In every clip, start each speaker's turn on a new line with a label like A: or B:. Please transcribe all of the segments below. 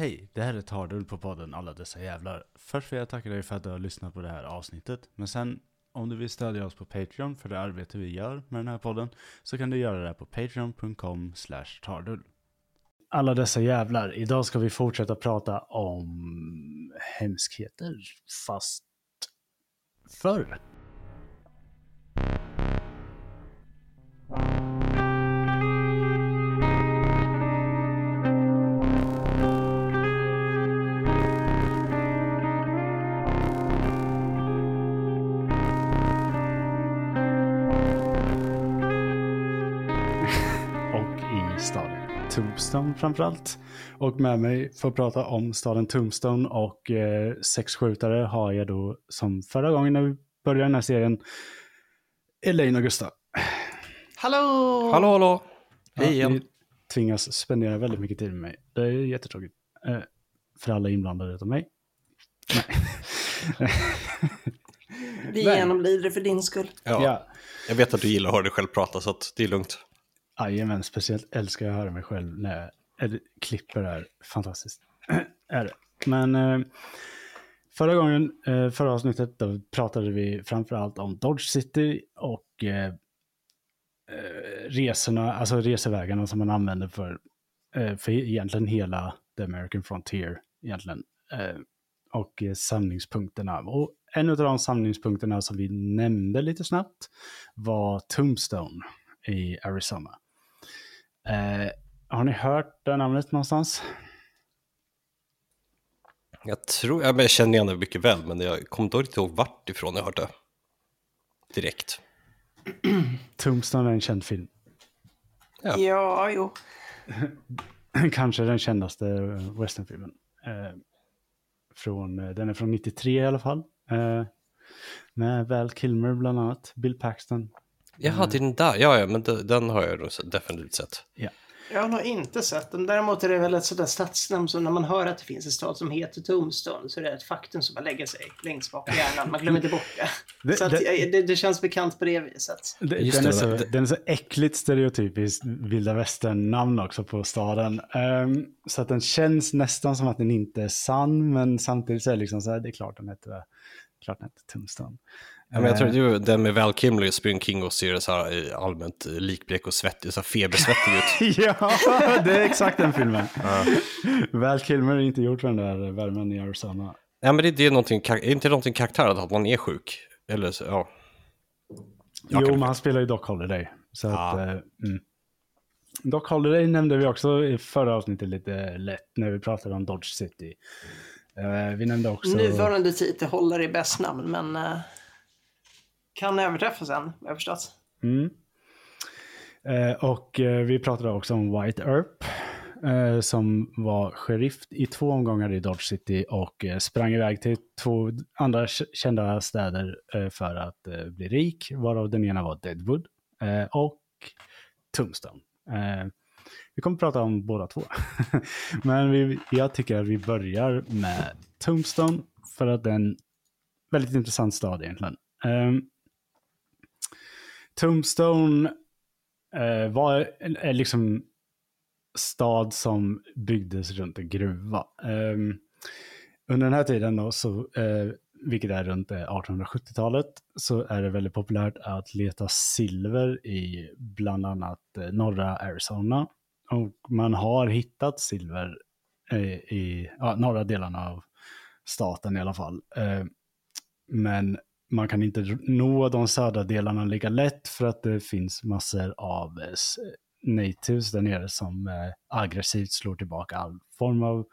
A: Hej, det här är Tardull på podden Alla dessa jävlar. Först vill jag tacka dig för att du har lyssnat på det här avsnittet. Men sen, om du vill stödja oss på Patreon för det arbete vi gör med den här podden, så kan du göra det på patreon.com slash tardull. Alla dessa jävlar, idag ska vi fortsätta prata om hemskheter, fast förr. Tombstone framförallt. Och med mig för att prata om staden Tombstone och eh, sexskjutare har jag då som förra gången när vi började den här serien Elaine och Gustav.
B: Hallå!
C: Hallå, hallå!
A: Ja,
C: Hej igen.
A: Ni tvingas spendera väldigt mycket tid med mig. Det är jättetråkigt. Eh, för alla inblandade utom mig. Nej.
B: Vi genomlider det för din skull.
C: Ja,
A: ja.
C: Jag vet att du gillar att höra dig själv prata, så att det är lugnt.
A: Jajamän, speciellt älskar jag att höra mig själv när jag eller, klipper det här. Fantastiskt. är det. Men eh, förra gången, eh, förra avsnittet, då pratade vi framför allt om Dodge City och eh, eh, resorna, alltså resevägarna som man använder för, eh, för egentligen hela the American Frontier egentligen. Eh, och samlingspunkterna. Och en av de samlingspunkterna som vi nämnde lite snabbt var Tombstone i Arizona. Eh, har ni hört det namnet någonstans?
C: Jag tror, ja, men jag känner igen det mycket väl, men jag kommer inte ihåg vart ifrån jag hört det. Direkt.
A: Tombstone är en känd film.
C: Ja.
B: Ja, jo.
A: Kanske den kändaste westernfilmen. Eh, från, eh, den är från 93 i alla fall. Eh, med Val Kilmer bland annat. Bill Paxton.
C: Jaha, det är den där. Ja, ja, men de- den har jag definitivt sett.
B: Jag har nog inte sett den. Däremot är det väl ett sådant stadsnamn som när man hör att det finns en stad som heter Tombstone så är det ett faktum som bara lägger sig längst bak i hjärnan. Man glömmer inte bort det.
A: Det-
B: Så att,
A: det-
B: det, känns bekant på det viset.
A: Det- Den, är så, den är så äckligt stereotypiskt vilda västern-namn också på staden. Ehm, så att den känns nästan som att den inte är sann, men samtidigt så är det liksom så här, det är klart den heter, klart den heter Tombstone.
C: Ja, men jag tror
A: Eh,
C: det är ju den med Val och Spring King och ser så här eh, allmänt eh, likblek och svettig, så febersvettig ut.
A: ja, det är exakt den filmen. Val Kilmer är inte gjort för den där värmen i Arizona.
C: Ja, men det, det är någonting, är inte någonting karaktären att man är sjuk? Eller så, ja. Jag
A: jo,
C: kan-
A: men han spelar ju Doc Holliday. Så att,
C: Ja.
A: eh, mm. Doc Holliday nämnde vi också i förra avsnittet lite lätt när vi pratade om Dodge City. Vi nämnde också...
B: Nuvarande titelhållare är bäst namn, men kan överträffas än, vad jag förstått.
A: Mm. Eh, och eh, vi pratade också om White Earp. Eh, som var sheriff i två omgångar i Dodge City och eh, sprang iväg till två andra kända städer eh, för att eh, bli rik. Varav den ena var Deadwood och Tombstone. Vi kommer prata om båda två. Men vi, jag tycker att vi börjar med Tombstone för att det är en väldigt intressant stad egentligen. Um, Tombstone eh, var en, en liksom stad som byggdes runt en gruva. Ehm, under den här tiden då, så, eh, vilket är runt eh, 1870-talet, så är det väldigt populärt att leta silver i bland annat eh, norra Arizona. Och man har hittat silver eh, i ja, norra delarna av staten i alla fall. Eh, men man kan inte nå de södra delarna lika lätt för att det finns massor av eh, natives där nere som eh, aggressivt slår tillbaka all form av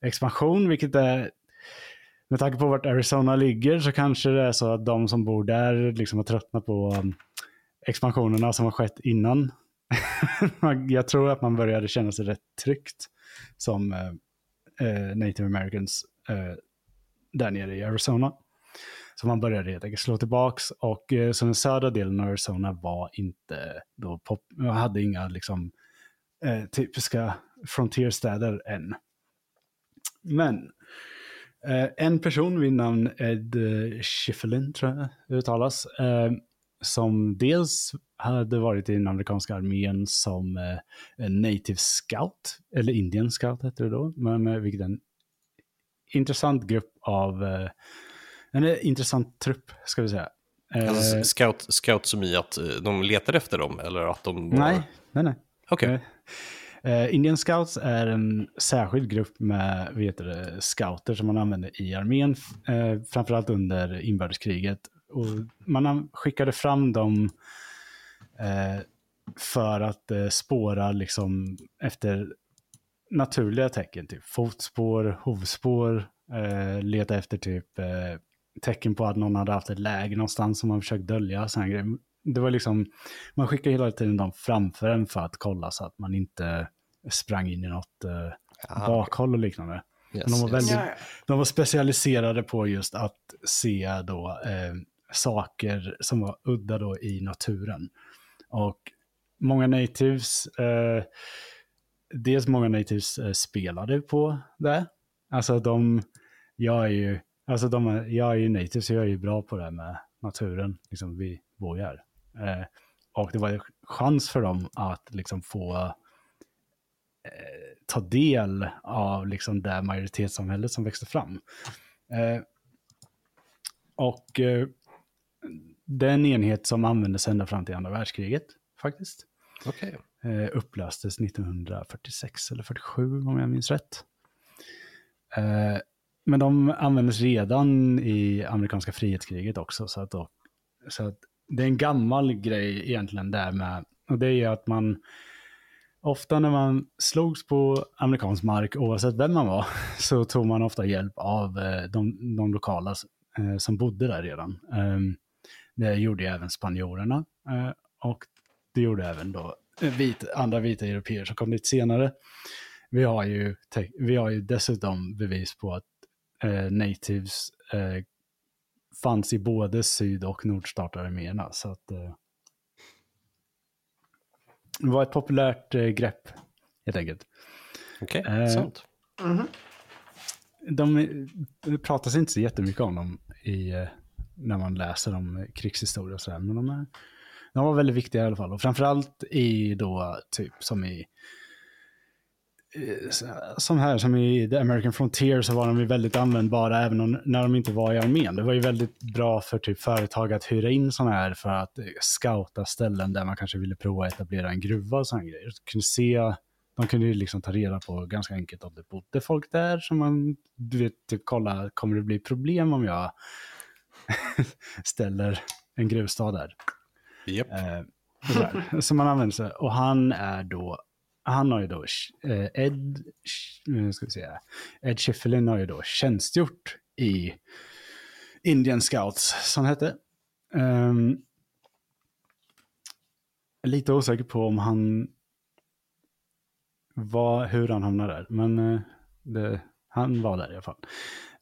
A: expansion, vilket är med tanke på vart Arizona ligger så kanske det är så att de som bor där liksom har tröttnat på mm, expansionerna som har skett innan. Jag tror att man började känna sig rätt tryggt som eh, eh native americans eh, där nere i Arizona. Så man började helt enkelt slå tillbaks och eh, så den södra delen av Arizona var inte då pop, hade inga liksom eh, typiska frontierstäder än. Men eh, en person vid namn Ed eh, Schiffelin tror jag det uttalas, eh, som dels hade varit i den amerikanska armén som eh, en native scout, eller Indian scout hette det då, men eh, vilket är en intressant grupp av, eh, en eh, intressant trupp ska vi säga. Eh,
C: Alltså, scout, scout som i att eh, de letar efter dem eller att de... bara-
A: nej, nej, nej.
C: Okej.
A: Eh, eh, Indian Scouts är en särskild grupp med vad heter det, scouter som man använde i armén, eh, framförallt under inbördeskriget. Och man an- skickade fram dem eh, för att eh, spåra liksom, efter naturliga tecken, typ fotspår, hovspår, eh, leta efter typ eh, tecken på att någon hade haft ett läge någonstans som man försökt dölja. Det var liksom, man skickade hela tiden dem framför en för att kolla så att man inte sprang in i något eh,
C: Ah,
A: bakhåll och liknande.
C: yes,
A: de var
C: yes.
A: väldigt-
B: ja.
A: De var specialiserade på just att se då eh, saker som var udda då i naturen. Och många natives, eh, dels många natives eh, spelade på det. Alltså de, jag är ju, alltså de, jag är ju native så jag är ju bra på det här med naturen, liksom vi bor ju här. Eh, och det var ju chans för dem att liksom få eh, ta del av liksom det majoritetssamhället som växte fram. Eh, och eh, det är en enhet som användes ända fram till andra världskriget faktiskt.
C: Okej.
A: Eh, upplöstes 1946 eller 47 om jag minns rätt. Men de användes redan i amerikanska frihetskriget också. Så att, då, så att det är en gammal grej egentligen där med, och det är att man ofta när man slogs på amerikansk mark, oavsett vem man var, så tog man ofta hjälp av eh, de, de lokala eh, som bodde där redan. Ehm, det gjorde ju även spanjorerna eh, och det gjorde även då vit, andra vita europeer som kom dit senare. Vi har ju, vi har ju dessutom bevis på att eh, natives eh, fanns i både syd och nordstatararméerna. Så att eh, det var ett populärt eh, grepp helt enkelt.
C: Okej,
A: Eh,
C: sant.
B: Mhm.
A: De, pratas inte så jättemycket om dem i, eh, när man läser om krigshistoria och sådär, men de, är, de var väldigt viktiga i alla fall. Och framförallt i då, typ som i, som här, som i The American Frontier så var de ju väldigt användbara även om, när de inte var i armén. Det var ju väldigt bra för typ företag att hyra in sådana här för att eh, scouta ställen där man kanske ville prova att etablera en gruva och sådana grejer. De kunde se de kunde ju liksom ta reda på ganska enkelt om det bodde folk där. Så man, du vet, typ kolla, kommer det bli problem om jag ställer en gruvstad där?
C: Japp.
A: Eh, så man använder sig, och han är då, han har ju då, eh, Ed, ska vi säga. Ed Schiffelin har ju då tjänstgjort i Indian Scouts, som han hette. Um, lite osäker på om han var, hur han hamnade där, men eh, det, han var där i alla fall.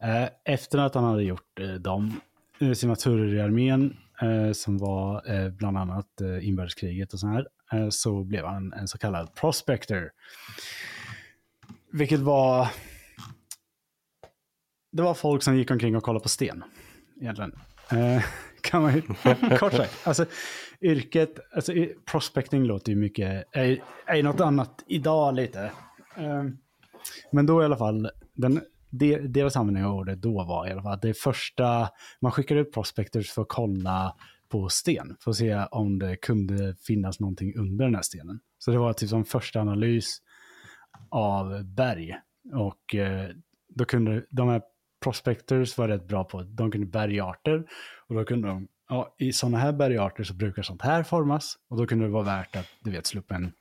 A: Uh, efter att han hade gjort uh, de, sina turer i armén, uh, som var bland annat inbördeskriget och sånt här, Eh, så blev han en så kallad prospector. Vilket var... Det var folk som gick omkring och kollade på sten, egentligen. Eh, kan man ju, kort sagt. Alltså, yrket, alltså prospecting låter ju mycket, är, är ju något annat idag lite. Eh, men då i alla fall, den, de, deras användning av ordet då var i alla fall att det första, man skickade ut prospectors för att kolla på sten, för att se om det kunde finnas någonting under den här stenen. Så det var typ som första analys av berg. Och eh, då kunde de här prospectors var rätt bra på, de kunde bergarter. Och då kunde de, ja, i sådana här bergarter så brukar sånt här formas. Och då kunde det vara värt att, du vet, slå upp en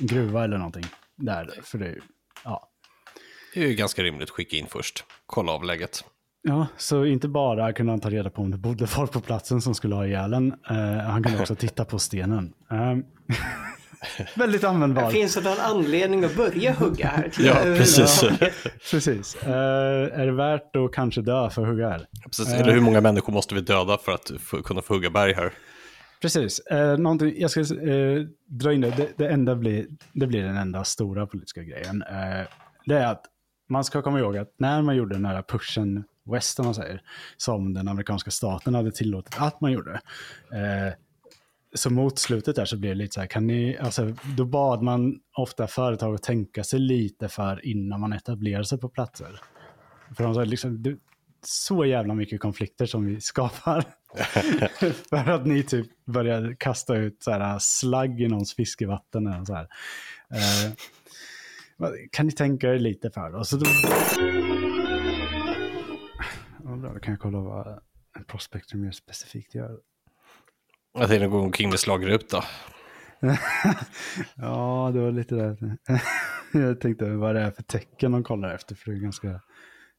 A: gruva eller någonting där. För det, ja.
C: Det är ju ganska rimligt att skicka in först. Kolla av läget.
A: Ja, så inte bara kunde han ta reda på om det bodde folk på platsen som skulle ha ihjäl en, eh, han kunde också titta på stenen. Ehm, väldigt användbar.
B: Finns det någon anledning att börja hugga här?
C: Ja, precis.
A: Precis. Eh, är det värt att kanske dö för att hugga här?
C: precis. Eller hur många människor måste vi döda för att kunna få hugga berg här?
A: Precis. Eh, någonting, jag ska eh, dra in det. Det, det, enda blir, det blir den enda stora politiska grejen. Eh, det är att man ska komma ihåg att när man gjorde den här pushen West, om man säger, som den amerikanska staten hade tillåtit att man gjorde. Eh, så mot slutet där så blev det lite så här, kan ni, alltså, då bad man ofta företag att tänka sig lite för innan man etablerar sig på platser. För de sa liksom, det, så jävla mycket konflikter som vi skapar. för att ni typ börjar kasta ut så här slagg i någons fiskevatten. Eller så här. Eh, kan ni tänka er lite för då? Så då... Ja, bra, då kan jag kolla vad en prospector mer specifikt gör.
C: Jag tänkte gå omkring med slagruta.
A: ja, det var lite där. jag tänkte vad det är för tecken de kollar efter, för det är ganska...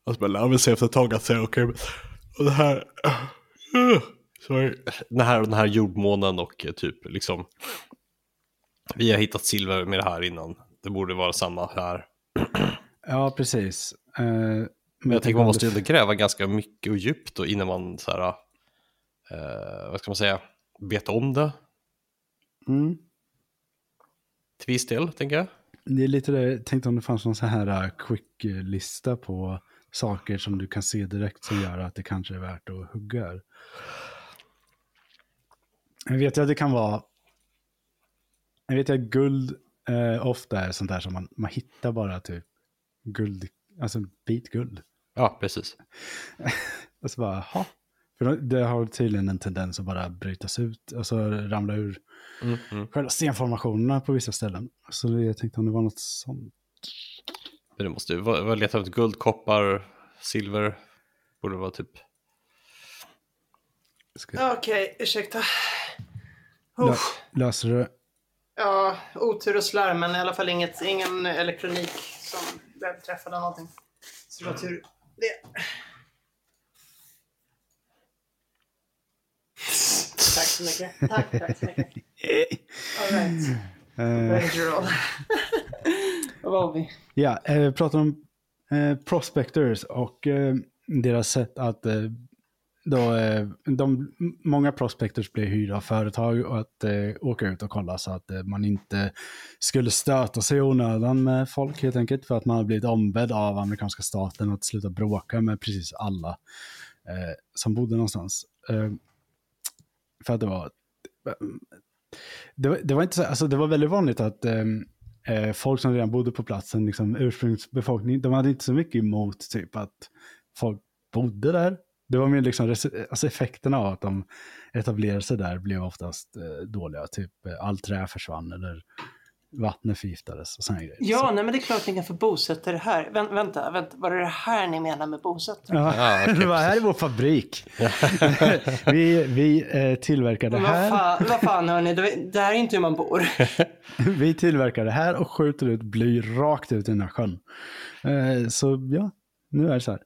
C: Alltså man lär väl sig efter ett tag att säga okej, okay, och det här... Sorry. Den här, den här jordmånen och eh, typ liksom... Vi har hittat silver med det här innan. Det borde vara samma här.
A: Ja, precis. Uh, men
C: jag, tänker man måste ju gräva ganska mycket och djupt då innan man så här... Uh, vad ska man säga? Vet om det.
A: Mm.
C: Till viss del, tänker jag.
A: Det är lite det, jag tänkte om det fanns någon så här uh, quick-lista på saker som du kan se direkt som gör att det kanske är värt att hugga. Jag vet ju att det kan vara... Jag vet ju att guld eh, ofta är sånt där som man, man hittar bara typ guld, alltså bit guld.
C: Ja, precis.
A: och så bara, ha. För det har tydligen en tendens att bara brytas ut, alltså ramla ur mm, mm. själva stenformationerna på vissa ställen. Så jag tänkte om det var något sånt.
C: Men det måste ju vara, leta efter guld, koppar, silver, borde vara typ.
B: Okej, okay, ursäkta.
A: Lö, löser du det?
B: Ja, otur och slarv, men i alla fall inget, ingen elektronik som träffade någonting. Så det var tur det. Tack så mycket. Tack, tack så mycket. All right. Uh, Vad var vi?
A: Ja, eh, pratar om eh, prospectors och eh, deras sätt att eh, då, eh, de, många prospectors blir hyrda av företag och att eh, åka ut och kolla så att eh, man inte skulle stöta sig i onödan med folk helt enkelt för att man har blivit ombedd av amerikanska staten att sluta bråka med precis alla eh, som bodde någonstans. Eh, för att det var, det det var inte så, alltså det var väldigt vanligt att eh, eh, folk som redan bodde på platsen, liksom ursprungsbefolkning, de hade inte så mycket emot typ att folk bodde där det var mer liksom, alltså effekterna av att de etablerade sig där blev oftast eh, dåliga. Typ eh, all trä försvann eller vattnet förgiftades och sådana grejer.
B: Ja,
A: så.
B: nej men det är klart ni kan få bosätta det här. Vänt, vänta, vänta, var det det här ni menar med bosätta?
A: Ja, okay, det var här är vår fabrik. vi vi eh, tillverkar det här.
B: Vad fan, vad fan hörni, det här är inte hur man bor.
A: vi tillverkar det här och skjuter ut bly rakt ut i den här sjön. Eh, så ja, nu är det så här.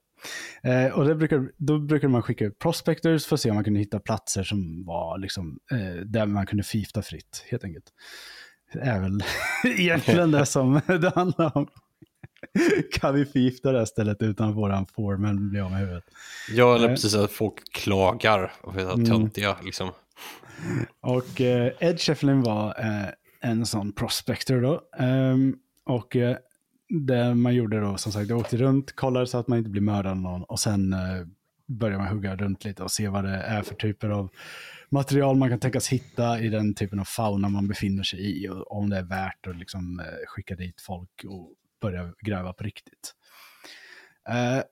A: Eh, och brukar, då brukar man skicka ut prospectors för att se om man kunde hitta platser som var liksom, eh, där man kunde fifta fritt, helt enkelt. Det är väl egentligen det som det handlar om. kan vi fifta det här stället utan att våran foreman blir av med huvudet?
C: Ja, eller eh. precis att folk klagar och är mm. töntiga liksom.
A: Och eh, Ed Shefflin var eh, en sån prospector då. Um, och eh, det man gjorde då, som sagt, jag åkte runt, kollade så att man inte blir mördad av någon och sen eh, började man hugga runt lite och se vad det är för typer av material man kan tänkas hitta i den typen av fauna man befinner sig i och om det är värt att liksom, eh, skicka dit folk och börja gräva på riktigt. Eh,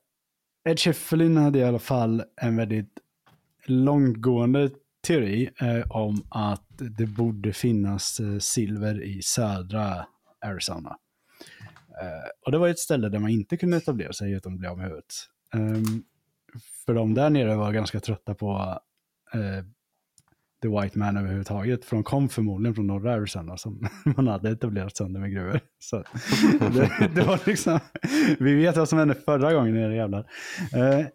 A: Ed Schiffelin hade i alla fall en väldigt långtgående teori eh, om att det borde finnas eh, silver i södra Arizona. Eh, och det var ett ställe där man inte kunde etablera sig utan att bli av med huvudet. Um, för de där nere var ganska trötta på uh, The White Man överhuvudtaget. För de kom förmodligen från norra Arizona som man hade etablerat sönder med gruvor. Så det, det, var liksom, vi vet vad som hände förra gången, era jävlar. Uh,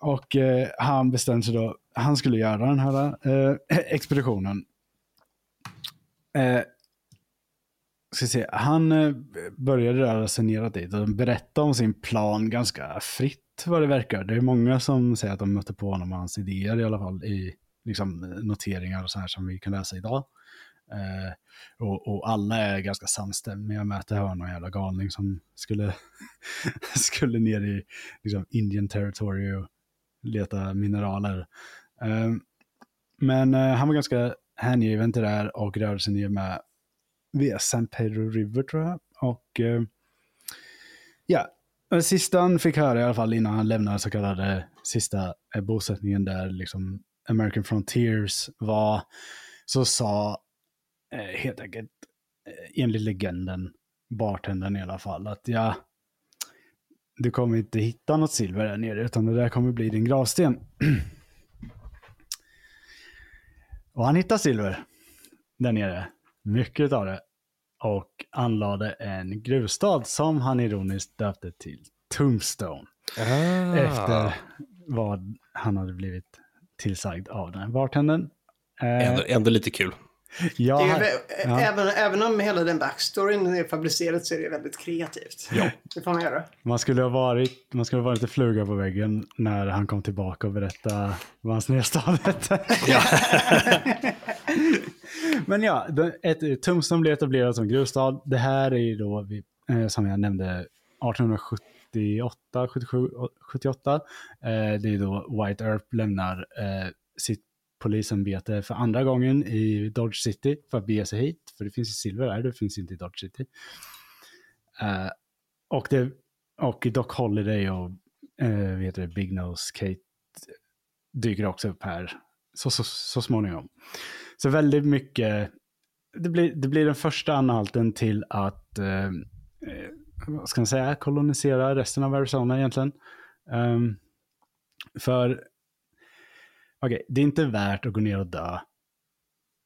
A: och han bestämde sig då, han skulle göra den här expeditionen ska se, han eh, började röra sig neråt dit och berättade om sin plan ganska fritt vad det verkar. Det är många som säger att de mötte på honom och hans idéer i alla fall i liksom, noteringar och så här som vi kan läsa idag. Eh, och, och, alla är ganska samstämmiga med att det var någon jävla galning som skulle skulle ner i liksom, Indian territory och leta mineraler. Um, men uh, han var ganska hängiven till det här och rörde sig ner med via San Pedro River tror jag. Och eh, ja, det sista han fick höra i alla fall innan han lämnade så kallade sista eh, bosättningen där liksom American Frontiers var, så sa eh, helt enkelt eh, enligt legenden, bartendern i alla fall, att ja, du kommer inte hitta något silver där nere, utan det där kommer bli din gravsten. Och han hittade silver där nere, mycket av det, och anlade en gruvstad som han ironiskt döpte till Tombstone. Ah. Efter vad han hade blivit tillsagd av den här bartendern.
C: Ändå, ändå lite kul.
B: Ja, är, ja. även, även om hela den backstoryn är fabricerad så är det väldigt kreativt. Ja. Det får man göra.
A: Man skulle ha varit, man skulle ha varit lite fluga på väggen när han kom tillbaka och berättade vad hans nya stad hette. Ja. Men ja, ett, Tumston blev etablerat som gruvstad. Det här är ju då, eh, som jag nämnde, 1878, 77, 78. Eh, det är då White Earp lämnar eh, polisämbete för andra gången i Dodge City för att bege sig hit. För det finns ju silver där, det finns inte i Dodge City. Uh, och, det, och Doc Holiday och eh, uh, vet det, Big Nose Kate dyker också upp här så, så, så småningom. Så väldigt mycket, det blir, det blir den första anhalten till att, uh, vad ska man säga, kolonisera resten av Arizona egentligen. Um, för okej, okay, det är inte värt att gå ner och dö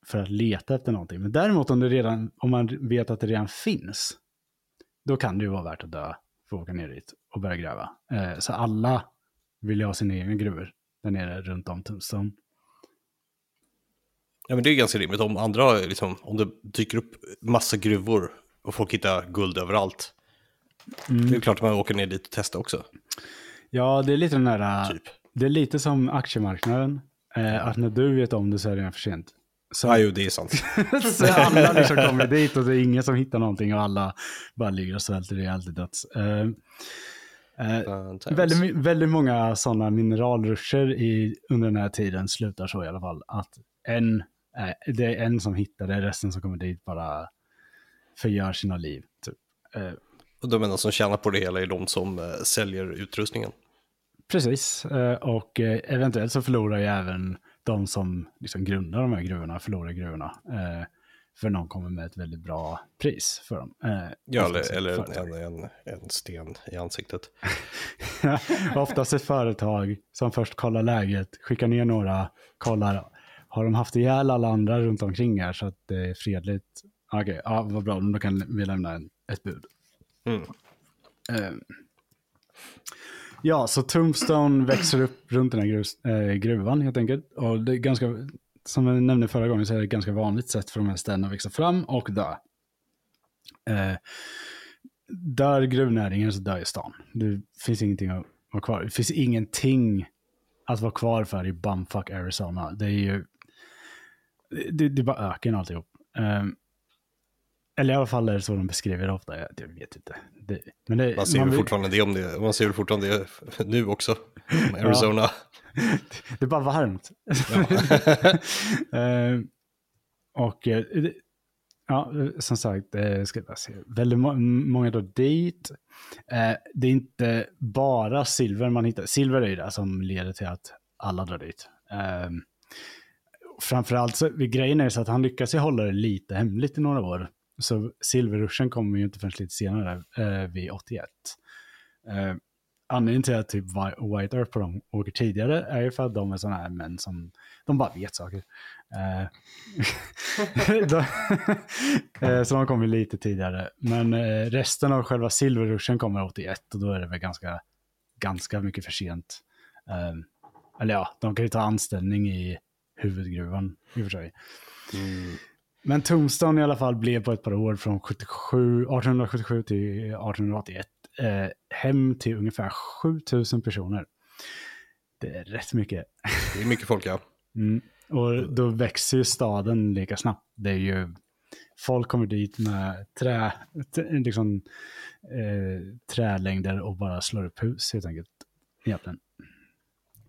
A: för att leta efter någonting. Men däremot om, det redan, om man vet att det redan finns, då kan det ju vara värt att dö för att åka ner dit och börja gräva. Eh, så alla vill ju ha sina egna gruvor där nere runt om Tombstone.
C: Ja men det är ganska rimligt om andra, liksom, om det dyker upp massa gruvor och folk hittar guld överallt. Mm. Det är klart att man åker ner dit och testar också.
A: Ja, det är lite den där, typ. Det är lite som aktiemarknaden. Eh, att när du vet om det så är det redan för sent.
C: Så, ja, jo, det är sant.
A: så alla liksom kommer dit och det är ingen som hittar någonting och alla bara ligger och svälter ihjäl till döds. Eh, eh, väldigt, väldigt många sådana mineralruscher i, under den här tiden slutar så i alla fall. Att en, eh, det är en som hittar det, resten som kommer dit bara förgör sina liv. Typ.
C: Eh, och de enda som tjänar på det hela är de som eh, säljer utrustningen.
A: Precis, eh, och eh, eventuellt så förlorar ju även de som liksom grundar de här gruvorna, förlorar gruvorna. Eh, för någon kommer med ett väldigt bra pris för dem.
C: Ja, eller, eller en, en, en, sten i ansiktet.
A: Oftast ett företag som först kollar läget, skickar ner några, kollar, har de haft ihjäl alla andra runt omkring här så att det är fredligt? Okej, okay, ja, vad bra, då kan vi lämna en, ett bud. Mm. Um, Ja, så Tombstone växer upp runt den här grus, eh, gruvan helt enkelt. Och det är ganska, som jag nämnde förra gången så är det ett ganska vanligt sätt för de här städerna att växa fram och dö. Eh, dör gruvnäringen så dör ju stan. Det finns ingenting att vara kvar. Det finns ingenting att vara kvar för i bumfuck Arizona. Det är ju, det, det är bara öken alltihop. Um, eller i alla fall är det så de beskriver det ofta. Jag, jag vet inte. Det, men det,
C: man ser man, fortfarande det om det. Man ser väl fortfarande det nu också. Arizona.
A: Ja. Det är bara varmt. Ja. uh, och uh, ja, som sagt, uh, ska jag se. väldigt må många då dit. Det är inte bara silver man hittar. Silver är ju det som leder till att alla drar dit. Uh, framförallt så, grejen är så att han lyckas ju hålla det lite hemligt i några år. Så silverruschen kommer ju inte förrän lite senare, eh, vid 81. Eh, anledningen till att typ White Earth på dem åker tidigare är ju för att de är sådana här män som, de bara vet saker. Eh, de, eh, så de kommer lite tidigare. Men eh, resten av själva silverruschen kommer 81 och då är det väl ganska, ganska mycket för sent. Eh, eller ja, de kan ju ta anställning i huvudgruvan i och för sig. Mm. Men Tombstone i alla fall blev på ett par år från 77, 1877 till 1881 eh, hem till ungefär 7000 personer. Det är rätt mycket.
C: Det är mycket folk ja.
A: Mm. Och då växer ju staden lika snabbt. Det är ju, folk kommer dit med trä, liksom, eh, trälängder och bara slår upp hus helt enkelt. Egentligen.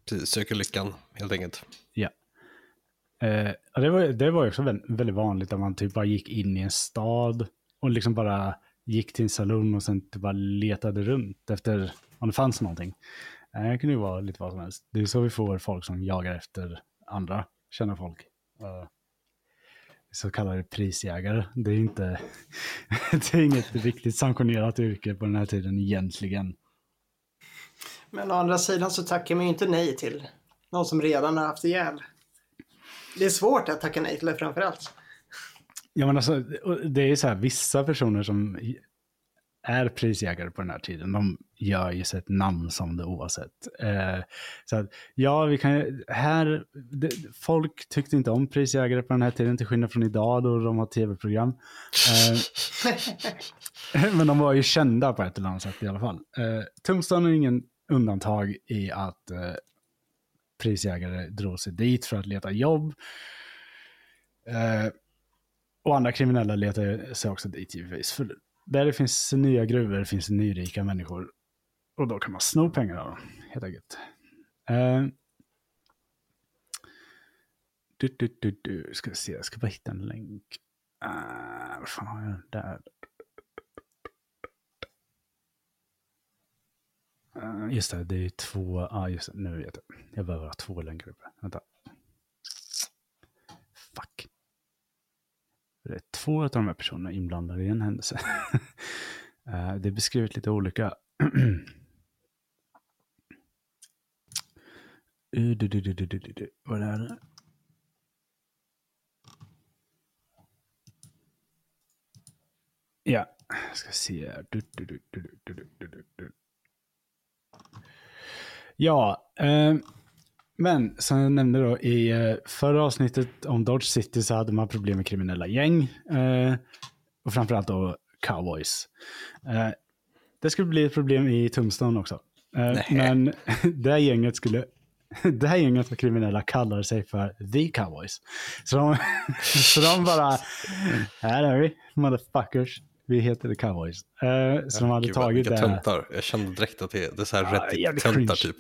C: Precis, Söker lyckan, helt enkelt.
A: Ja. Eh, det, var, det var också väldigt, väldigt vanligt att man typ bara gick in i en stad och liksom bara gick till en salon och sen typ bara letade runt efter om det fanns någonting. Eh, det kunde ju vara lite vad som helst. Det är så vi får folk som jagar efter andra känner folk. Eh, så kallade prisjägare. Det är inte, det är inget riktigt sanktionerat yrke på den här tiden egentligen.
B: Men å andra sidan så tackar man ju inte nej till någon som redan har haft ihjäl. Det är svårt att tacka nej till det framförallt.
A: Ja, men alltså, det är så här, vissa personer som är prisjägare på den här tiden, de gör ju sig ett namn som det oavsett. Eh, så att, ja, vi kan ju- här, det, folk tyckte inte om prisjägare på den här tiden, till skillnad från idag då de har tv-program. Eh, men de var ju kända på ett eller annat sätt i alla fall. Eh, Tombstone är ingen undantag i att eh, prisjägare drog sig dit för att leta jobb. Eh, och andra kriminella letar sig också dit givetvis. För där det finns nya gruvor finns det nyrika människor. Och då kan man sno pengar av dem, helt enkelt. Eh, du, du, du, du. Ska vi se, jag ska bara hitta en länk. Uh, vad fan har jag där? Just det, det är två, ja ah, just det, nu vet jag. Jag behöver ha två länkar uppe. Vänta. Fuck. Det är två av de här personerna inblandade i en händelse. Det är beskrivet lite olika. Uh, du, du, du, du, du, du, du. Vad är det? Ja, jag ska se här. Du, du, du, du, du, du, du, du, du. Ja, eh, men som jag nämnde då i eh, förra avsnittet om Dodge City så hade man problem med kriminella gäng. Eh, och framförallt då cowboys. Eh, det skulle bli ett problem i Tombstone också. Eh, men det här gänget skulle det här gänget med kriminella kallade sig för The Cowboys. Så de, så de bara, här är vi, motherfuckers. Vi heter The Cowboys. Eh, så de hade
C: Gud,
A: tagit det.
C: töntar. Jag kände direkt att det, det är så här
A: Ja,
C: Reddit-töntar typ.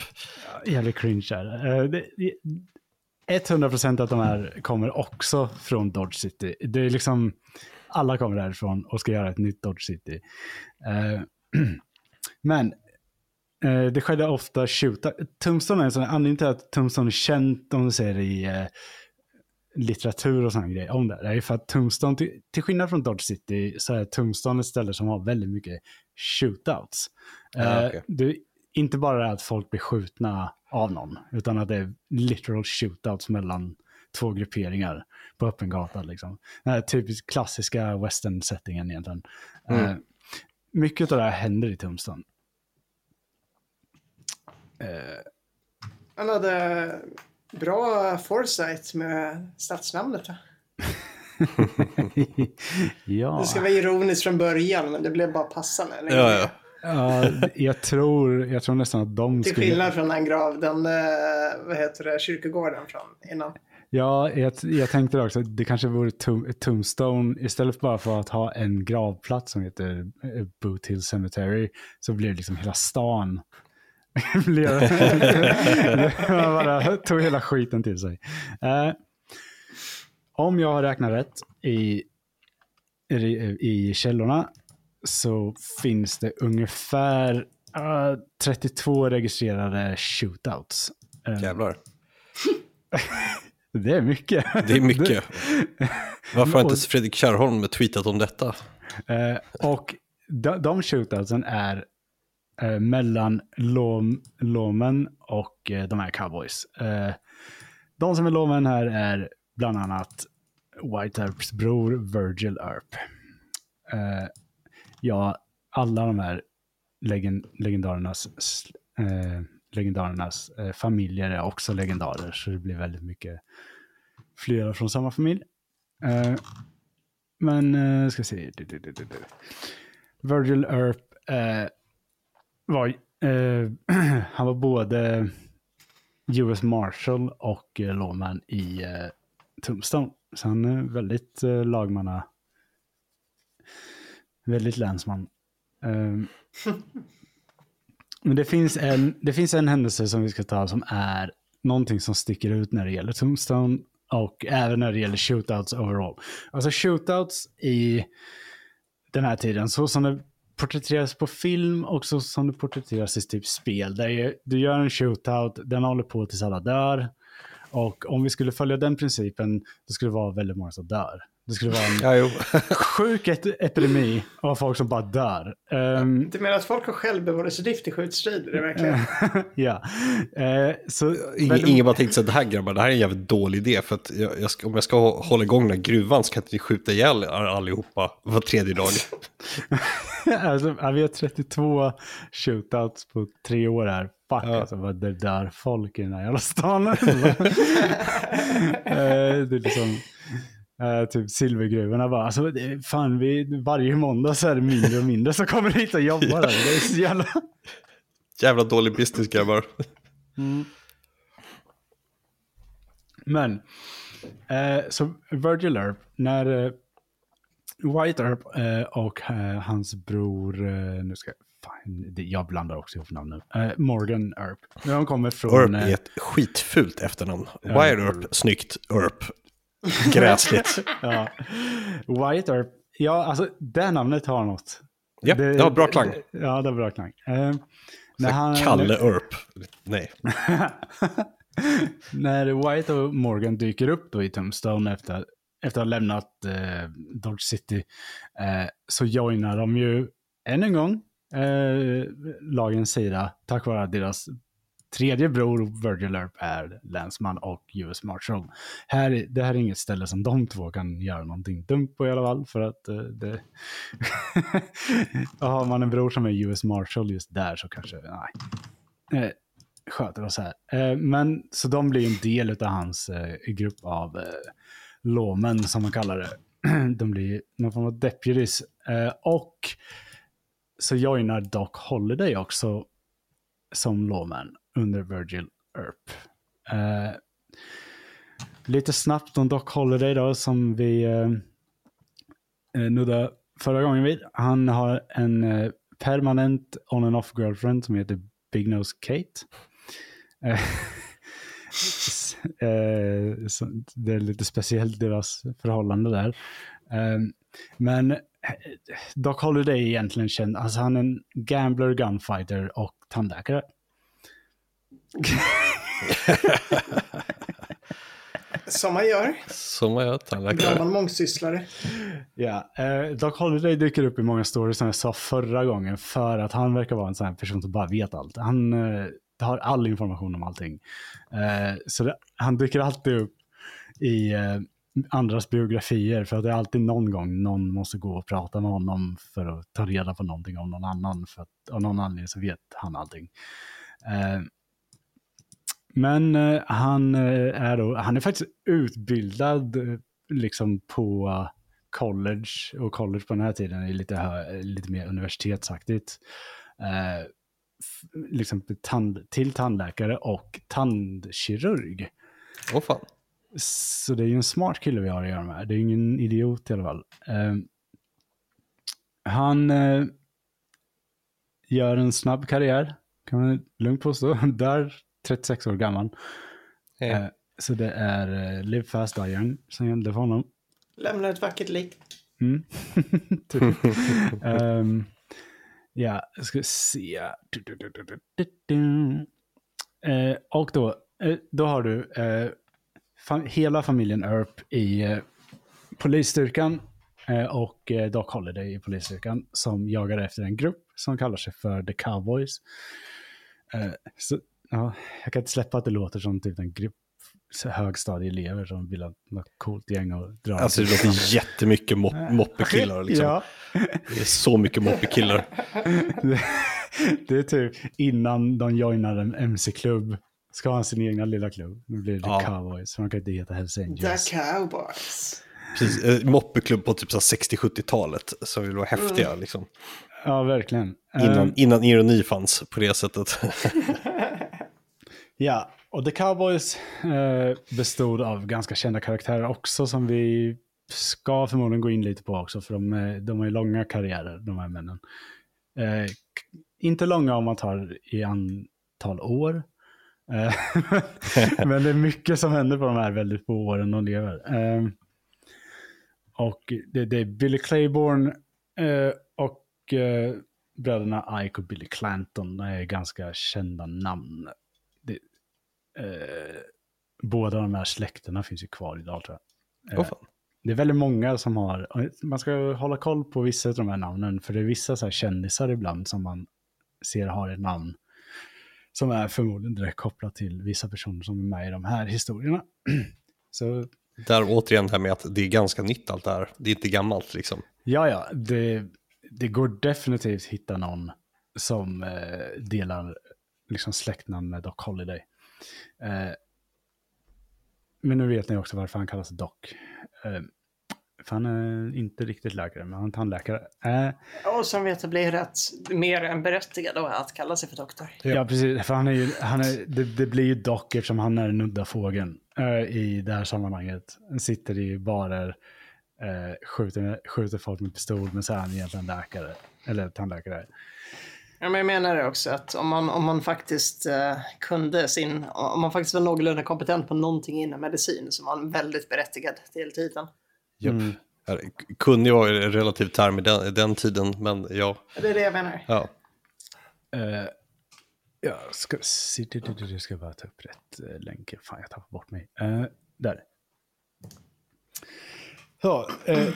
A: jävligt cringe här. Eh, det- det- 100% att de här kommer också från Dodge City. Det är liksom, alla kommer därifrån och ska göra ett nytt Dodge City. Eh, Men eh, det skedde ofta skjuta. Tombstone är en sån anledning till att Tombstone är känt, om du säger i eh, litteratur och sådana grejer om det. Det är ju för att Tombstone, till, till skillnad från Dodge City, så är Tombstone ett ställe som har väldigt mycket shootouts.
C: Ja,
A: Eh, det är inte bara att folk blir skjutna av någon, utan att det är literal shootouts mellan två grupperingar på öppen gata. Liksom. Den här typiskt klassiska western-settingen egentligen.
C: Mm.
A: Eh, mycket av det här händer i Tombstone.
B: Han hade bra foresight med stadsnamnet.
A: ja.
B: Det ska vara ironiskt från början, men det blev bara passande. eller?
C: Ja, ja.
A: ja, jag, tror, jag tror nästan att de
B: Till
A: skulle...
B: skillnad från den grav, den, eh, vad heter det, kyrkogården från innan.
A: Ja, jag, jag tänkte också att det kanske vore tom, Tombstone, istället för bara för att ha en gravplats som heter eh, Boot Hill Cemetery, så blir det liksom hela stan. Blev- bara tog hela skiten till sig. Eh, om jag har räknat rätt i, i, i källorna så finns det ungefär eh, 32 registrerade shootouts. Eh,
C: Jävlar.
A: det är mycket.
C: Det är mycket. Varför har inte Fredrik Kärrholm tweetat om detta?
A: Eh, och de, de shootoutsen är eh, mellan lom, lomen och eh, de här cowboys. Eh, de som är lomen här är bland annat White Earps bror Virgil Earp. Eh, ja, alla de här legend, legendarernas, eh, legendarernas eh, familjer är också legendarer, så det blir väldigt mycket flera från samma familj. Men, ska ska se. Virgil Earp var, eh, han var både US Marshal och eh, lawman i eh, Tombstone. Så han är väldigt eh, lagmanna väldigt länsman. Eh, men det finns, en, det finns en händelse som vi ska ta som är någonting som sticker ut när det gäller Tombstone och även när det gäller shootouts overall. Alltså shootouts i den här tiden, så som det porträtteras på film och så som det porträtteras i typ spel. Där är- du gör en shootout, den håller på tills alla dör. Och om vi skulle följa den principen, då skulle det vara väldigt många som dör. Det skulle vara en
C: Ja, jo.
A: sjuk et- epidemi av folk som bara dör. Ehm,
B: Du menar att folk har självbevarelsedrift i skjutstrider? Det verkligen...
A: ja. Eh, så
C: Ingen,
A: väldigt-
C: ingen bara tänkte så att det här grabbar, det här är en jävligt dålig idé. För att jag, jag ska, om jag ska hålla igång den här gruvan så kan inte vi skjuta ihjäl allihopa var tredje dag.
A: alltså, vi har 32 shootouts på tre år här. Fuck
C: Ja.
A: alltså, vad det dör folk i den här jävla stan. eh, det är liksom... eh, typ silvergruvorna bara, alltså, fan, vi, varje måndag så är det mindre och mindre som kommer hit och jobbar. där. Det är så jävla...
C: Jävla dålig business grabbar.
A: Men, eh, så Virgil Earp, när eh, White Earp eh, och eh, hans bror, nu ska jag, fan, det, jag blandar också ihop namnen, eh, Morgan Earp. När de kommer från...
C: Earp är ett skitfult efternamn. Wire Earp, snyggt. Earp, gräsligt.
A: ja, White Earp, ja alltså det namnet har något.
C: Ja, det har bra klang.
A: Ja, det har bra klang. Eh, när han-
C: Kalle Earp. Nej.
A: när White och Morgan dyker upp då i Tombstone efter, efter att ha lämnat eh, Dodge City eh, så joinar de ju än en gång eh, lagens sida tack vare deras tredje bror Virgil Earp är länsman och US Marshal. Här, det här är inget ställe som de två kan göra någonting dumt på i alla fall för att eh, det... har man en bror som är US Marshal just där så kanske, nej. Eh, sköter oss här. Eh, men så de blir en del av hans eh, grupp av eh, lawmen som man kallar det. de blir någon form av deputies. Eh, och så joinar Doc Holiday också som lawman under Virgil Earp. Eh, lite snabbt om Doc Holiday då som vi eh, eh, nuddade förra gången vid. Han har en eh, permanent on and off girlfriend som heter Big Nose Kate. Eh, eh det är lite speciellt deras förhållande där. Eh, men Doc Holliday är egentligen känd, alltså han är en gambler, gunfighter och tandläkare.
B: Som man gör.
C: Som jag tandläkare.
B: Gammal mångsysslare.
A: Ja, eh, Doc Holliday dyker upp i många stories som jag sa förra gången för att han verkar vara en sån här person som bara vet allt. Han eh, har all information om allting. Eh, så det, han dyker alltid upp i eh, andras biografier för att det är alltid någon gång någon måste gå och prata med honom för att ta reda på någonting om någon annan. För att av någon anledning så vet han allting. Men eh, han, eh, är då, han är faktiskt utbildad eh, liksom på college och college på den här tiden är lite, hö- lite mer universitetsaktigt. Eh, liksom tand, till tandläkare och tandkirurg.
C: Åh fan.
A: Så det är ju en smart kille vi har att göra med. Det är ju ingen idiot i alla fall. Eh, han eh, gör en snabb karriär, kan man lugnt påstå. Där 36 år gammal. Eh, så det är eh, Live Fast Die Young som gällde för honom.
B: Lämnar ett vackert lik.
A: Mm. typ. Ehm, ja, jag ska se. Du, du, du, du, du, du, du. Eh, och då, eh, då har du eh, fam- hela familjen Earp i eh, polisstyrkan eh, och eh, Doc Holiday i polisstyrkan som jagar efter en grupp som kallar sig för The Cowboys. Eh, så, ja, jag kan inte släppa att det låter som typ en grupp högstadieelever som vill ha något coolt gäng och dra
C: Alltså det låter jättemycket mop- moppekillar liksom.
A: Ja,
C: Det är så mycket moppekillar.
A: det, det är typ innan de joinar en MC-klubb ska ha sin egna lilla klubb. Nu blir det
C: Ja.
A: Cowboys, för de kan inte heta Hells
B: The
A: Angels.
B: Cowboys.
C: Precis, eh, moppeklubb på typ så här 60-70-talet. Som vill vara häftiga liksom.
A: Ja, verkligen.
C: Innan,
A: Eh,
C: innan ironi fanns på det sättet.
A: ja, och The Cowboys eh, bestod av ganska kända karaktärer också som vi ska förmodligen gå in lite på också, för de, eh, de har ju långa karriärer, de här männen. Eh, inte långa om man tar i antal år. Eh, men det är mycket som händer på de här väldigt få åren de lever. Eh, och det, det är Billy Claiborne eh, och eh, bröderna Ike och Billy Clanton. Det är ganska kända namn. Eh, båda de här släkterna finns ju kvar idag tror jag.
C: Åh, fan.
A: Det är väldigt många som har, man ska hålla koll på vissa av de här namnen, för det är vissa så här kändisar ibland som man ser har ett namn som är förmodligen direkt kopplat till vissa personer som är med i de här historierna. Så
C: Där återigen det här med att det är ganska nytt allt det här. Det är inte gammalt liksom.
A: ja, ja, det, det går definitivt hitta någon som eh, delar liksom släktnamn med Doc Holliday. Eh, men nu vet ni också varför han kallas Doc. Eh, för han är inte riktigt läkare, men han är tandläkare. Eh,
B: Och som vi etablerat, mer än berättigad då att kalla sig för doktor.
A: Ja, precis. För han är ju, han är, det, det blir ju dock eftersom han är den udda fågeln eh, i det här sammanhanget. Han sitter i barer, eh, skjuter, skjuter folk med pistol, men så är han egentligen läkare. Eller tandläkare.
B: Ja, men jag menar det också att om man, om man faktiskt eh, kunde sin, om man faktiskt var någorlunda kompetent på någonting inom medicin så var man väldigt berättigad till titeln.
A: Mm.
C: Ja, det Kunde ju vara en relativ term i den, i den tiden, men ja.
B: Det är det jag menar.
C: ja.
A: Eh, jag ska se, du, du, du, du ska bara ta upp rätt eh, länk. Fan, jag tappade bort mig. Eh, där. Så, eh,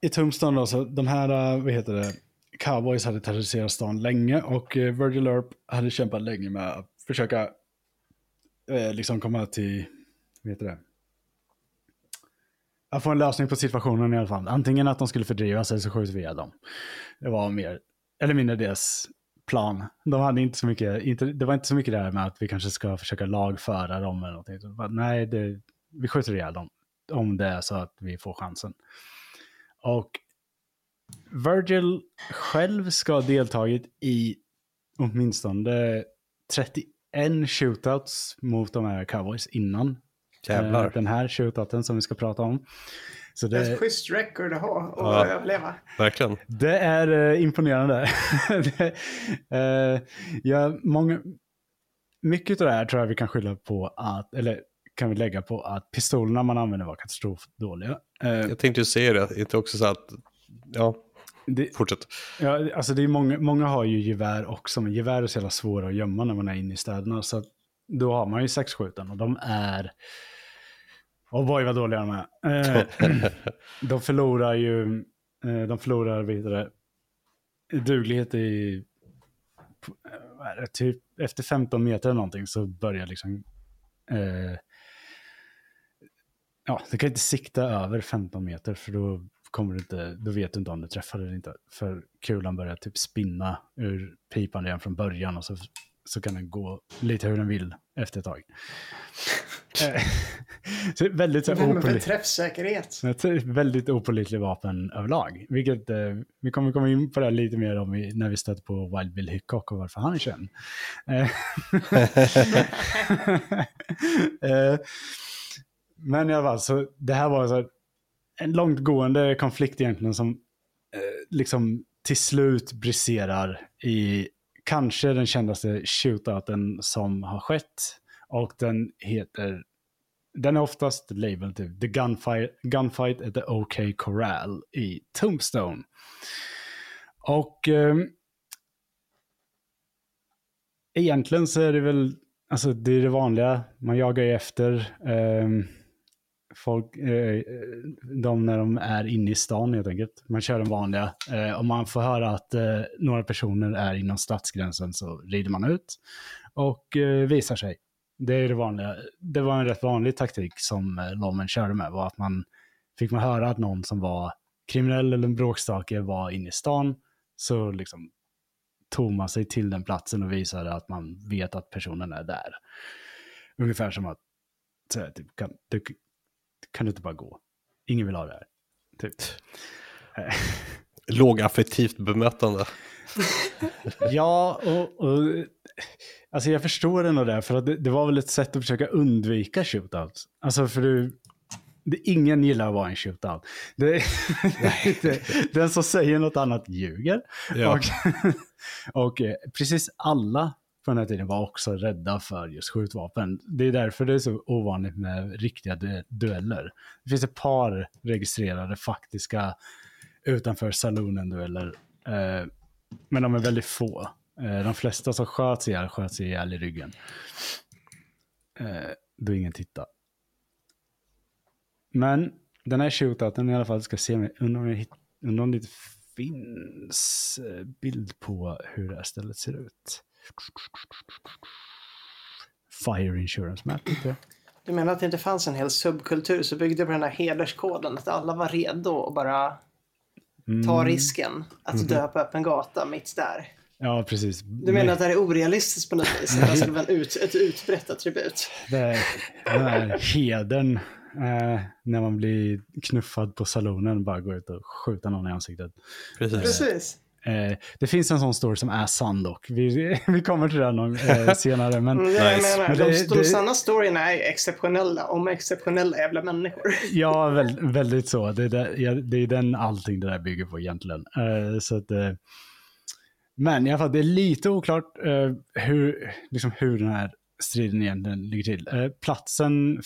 A: i Tombstone då, så de här, vad heter det, cowboys hade terroriserat stan länge och eh, Virgil Earp hade kämpat länge med att försöka eh, liksom komma till, vad heter det, att få en lösning på situationen i alla fall. Antingen att de skulle fördrivas eller så skjuter vi ihjäl dem. Det var mer eller mindre deras plan. De hade inte så mycket, inte, det var inte så mycket det här med att vi kanske ska försöka lagföra dem eller någonting. Så bara, Nej, det, vi skjuter ihjäl dem om det är så att vi får chansen. Och Virgil själv ska ha deltagit i åtminstone 31 shootouts mot de här cowboys innan
C: Jävlar.
A: eh, den här shootouten som vi ska prata om. Så
B: Det är
A: det,
B: ett schysst record att ha och
C: Ja.
B: överleva.
C: Verkligen.
A: det är eh, imponerande. det, eh, ja, många, mycket av det här tror jag vi kan skylla på att, eller kan vi lägga på att pistolerna man använde var katastrofdåliga.
C: Jag tänkte ju säga det, inte också så att, ja,
A: det,
C: fortsätt.
A: ja, alltså det är många, många har ju gevär också, men gevär är så jävla svåra att gömma när man är inne i städerna. Så då har man ju sexskjuten och de är... Åh boy vad dåliga de är. Eh, de förlorar ju, eh, de förlorar vidare duglighet i, är det, typ efter 15 meter eller någonting så börjar liksom, eh, ja, du kan inte sikta över 15 meter för då kommer du inte, då vet du inte om du träffar eller inte. För kulan börjar typ spinna ur pipan redan från början och så, så kan den gå lite hur den vill efter ett tag. Eh, så väldigt så opolit-
B: träffsäkerhet?
A: väldigt opålitlig vapen överlag. Vilket eh, vi kommer komma in på det här lite mer om vi, när vi stöter på Wild Bill Hickok och varför han är känd. Eh, eh, men i alla fall, så det här var så en långtgående konflikt egentligen som eh, liksom till slut briserar i kanske den kändaste shootouten som har skett. Och den heter den är oftast labeled typ The Gunfight, gunfight at the OK Corral i Tombstone. Och eh, egentligen så är det väl, alltså det är det vanliga, man jagar ju efter Eh, folk, eh, eh, de när de är inne i stan helt enkelt. Man kör den vanliga. Eh, om man får höra att eh, några personer är inom stadsgränsen så rider man ut och eh, visar sig. Det är det vanliga. Det var en rätt vanlig taktik som eh, Lommen körde med. Var att man fick man höra att någon som var kriminell eller en bråkstake var inne i stan så liksom tog man sig till den platsen och visade att man vet att personen är där. Ungefär som att så här, typ, kan, du, kan du inte bara gå? Ingen vill ha det här. Typ.
C: Lågaffektivt bemötande.
A: Ja, och, och alltså jag förstår ändå det, för att det, det var väl ett sätt att försöka undvika shootouts. Alltså för du, det, ingen gillar att vara en shootout. Det, det, den som säger något annat ljuger.
C: Ja.
A: Och, och eh, precis alla på den här tiden var också rädda för just skjutvapen. Det är därför det är så ovanligt med riktiga dueller. Det finns ett par registrerade faktiska utanför salonen-dueller. Eh, men de är väldigt få. Eh, de flesta som sköts ihjäl sköts ihjäl i ryggen. Eh, då ingen tittar. Men den här shootouten i alla fall ska se mig. undrar om, jag hitt- undrar om det finns eh, bild på hur det här stället ser ut. Fire Insurance Map. Inte?
B: Du menar att det inte fanns en hel subkultur som byggde på den här hederskoden? Att alla var redo att bara ta risken att dö på öppen gata mitt där?
A: Ja, precis.
B: Du menar att det här är orealistiskt på något vis? Att det skulle vara en ut, ett utbrett attribut?
A: Det är den här hedern eh, när man blir knuffad på salonen bara gå ut och skjuta någon i ansiktet.
C: Precis.
B: Precis.
A: Eh, det finns en sån story som är sann dock. Vi, vi kommer till den någon, eh, senare. Men
B: Mm,
C: Nice.
B: menar,
A: Men
B: de,
A: det-
B: de sanna storyna är exceptionella om exceptionella jävla människor.
A: ja, väl, väldigt så. Det är, där, ja, det är den allting det där bygger på egentligen. Eh, så att, eh, men i alla fall, det är lite oklart eh, hur, liksom hur den här striden egentligen ligger till. Eh, platsen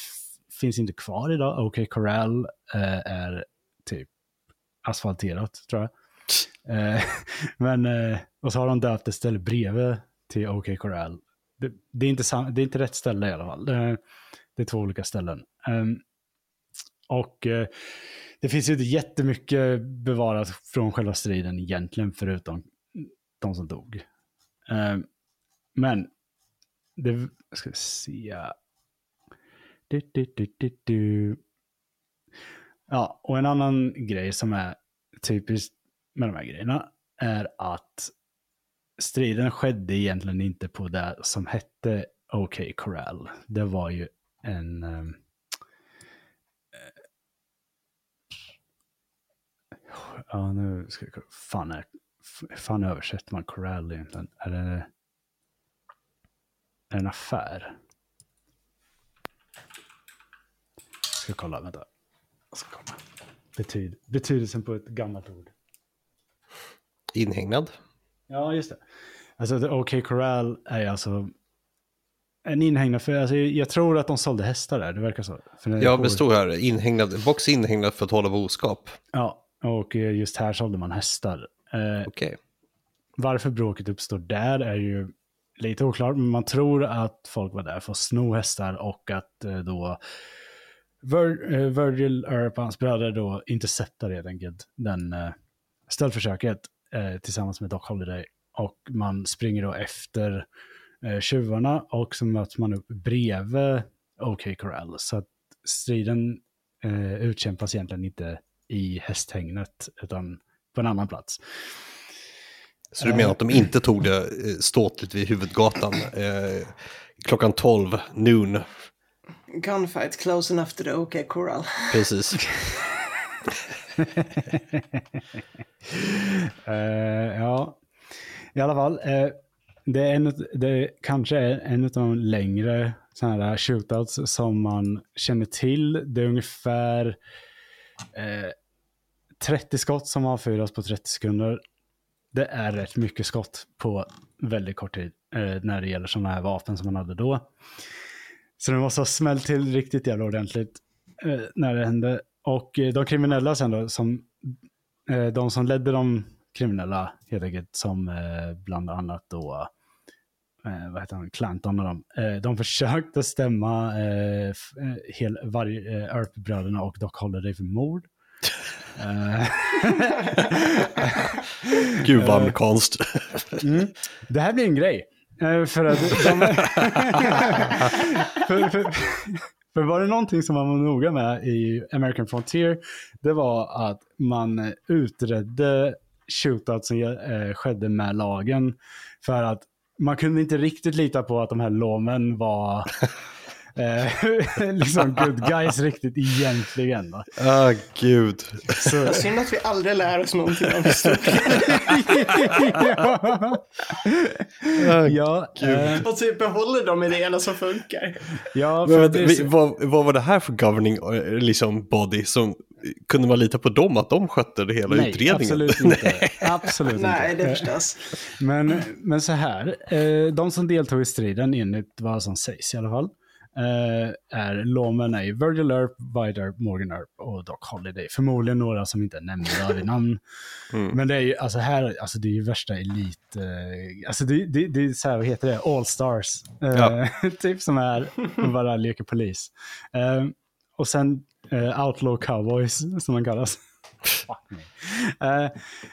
A: finns inte kvar idag. OK Corral eh, är typ asfalterat, tror jag. Eh, men, eh, och så har de döpt ett ställe bredvid till OK Corral. Det, det, är inte sam, det är inte rätt ställe i alla fall. Det, det är två olika ställen. Ehm, och eh, det finns ju inte jättemycket bevarat från själva striden egentligen, förutom de som dog. Ehm, men, det ska vi se. Du, du, du, du, du. Ja, och en annan grej som är typiskt med de här grejerna är att striden skedde egentligen inte på det som hette OK Corral. Det var ju en... Ehm, eh, ja, nu ska vi kolla. Fan, är, fan översätter man Corral egentligen? Är det, är det en affär? Ska kolla, vänta. Jag ska kolla. Betyd, betydelsen på ett gammalt ord.
C: Inhägnad.
A: Ja, just det. Alltså, The OK Corral är alltså en inhägnad, för alltså, jag tror att de sålde hästar där, det verkar så. För
C: Ja, det står här. Inhägnad, box inhägnad för att hålla boskap.
A: Ja, och eh, just här sålde man hästar. Eh,
C: Okej.
A: varför bråket uppstår där är ju lite oklart, men man tror att folk var där för att sno hästar och att eh, då Vir, eh, Virgil Earp och hans bröder då interceptar helt enkelt den eh, stöldförsöket eh, tillsammans med Doc Holiday. Och man springer då efter eh, tjuvarna och så möts man upp bredvid OK Corral. Så att striden eh, utkämpas egentligen inte i hästhägnet utan på en annan plats.
C: Så du menar att de inte tog det eh, ståtligt vid huvudgatan eh, klockan 12, noon.
B: Gunfight close enough to the OK Corral.
C: Precis.
A: uh, ja, i alla fall. Uh, det, är en, det kanske är en av de längre sådana här shootouts som man känner till. Det är ungefär eh, uh, 30 skott som avfyras på 30 sekunder. Det är rätt mycket skott på väldigt kort tid när det gäller sådana här vapen som man hade då. Så det måste ha smällt till riktigt jävla ordentligt när det hände. Och eh, de kriminella sen då, som, eh, de som ledde de kriminella helt enkelt, som eh, bland annat då, vad heter han, Clanton och dem, de försökte stämma hel, varje, Earp-bröderna och Doc Holiday för mord.
C: Gud vad amerikanskt.
A: Mm. Det här blir en grej. För att de... för, för, för var det någonting som man var noga med i American Frontier, det var att man utredde shootout som eh, skedde med lagen. För att man kunde inte riktigt lita på att de här lånen var liksom good guys riktigt egentligen. Då.
C: Ah, gud.
A: Så,
B: Synd att vi aldrig lär oss någonting om historia.
A: ja,
C: Ah,
A: ja, eh,
B: Och typ behåller de idéerna som funkar.
A: ja
C: Men,
A: för
C: vänta,
A: det är
C: vi- vad, vad var det här för governing eh, liksom, body som kunde man lita på dem att de skötte det hela
A: Nej,
C: utredningen?
A: absolut inte. Absolut
B: Nej,
A: inte.
B: det förstås.
A: Men, men så här, eh, de som deltog i striden enligt vad som sägs i alla fall, eh, är Lawman är Virgil Earp, Vidar, Morgan Earp och Doc Holiday. Förmodligen några som inte är nämnda vid namn.
C: Mm.
A: Men det är ju, alltså här, alltså det är ju värsta elit, eh, alltså det, det, det är så här, vad heter det, All Stars. Eh,
C: Ja.
A: typ som är, och bara leker polis. Eh, och sen eh, Outlaw Cowboys, som man kallas. Eh,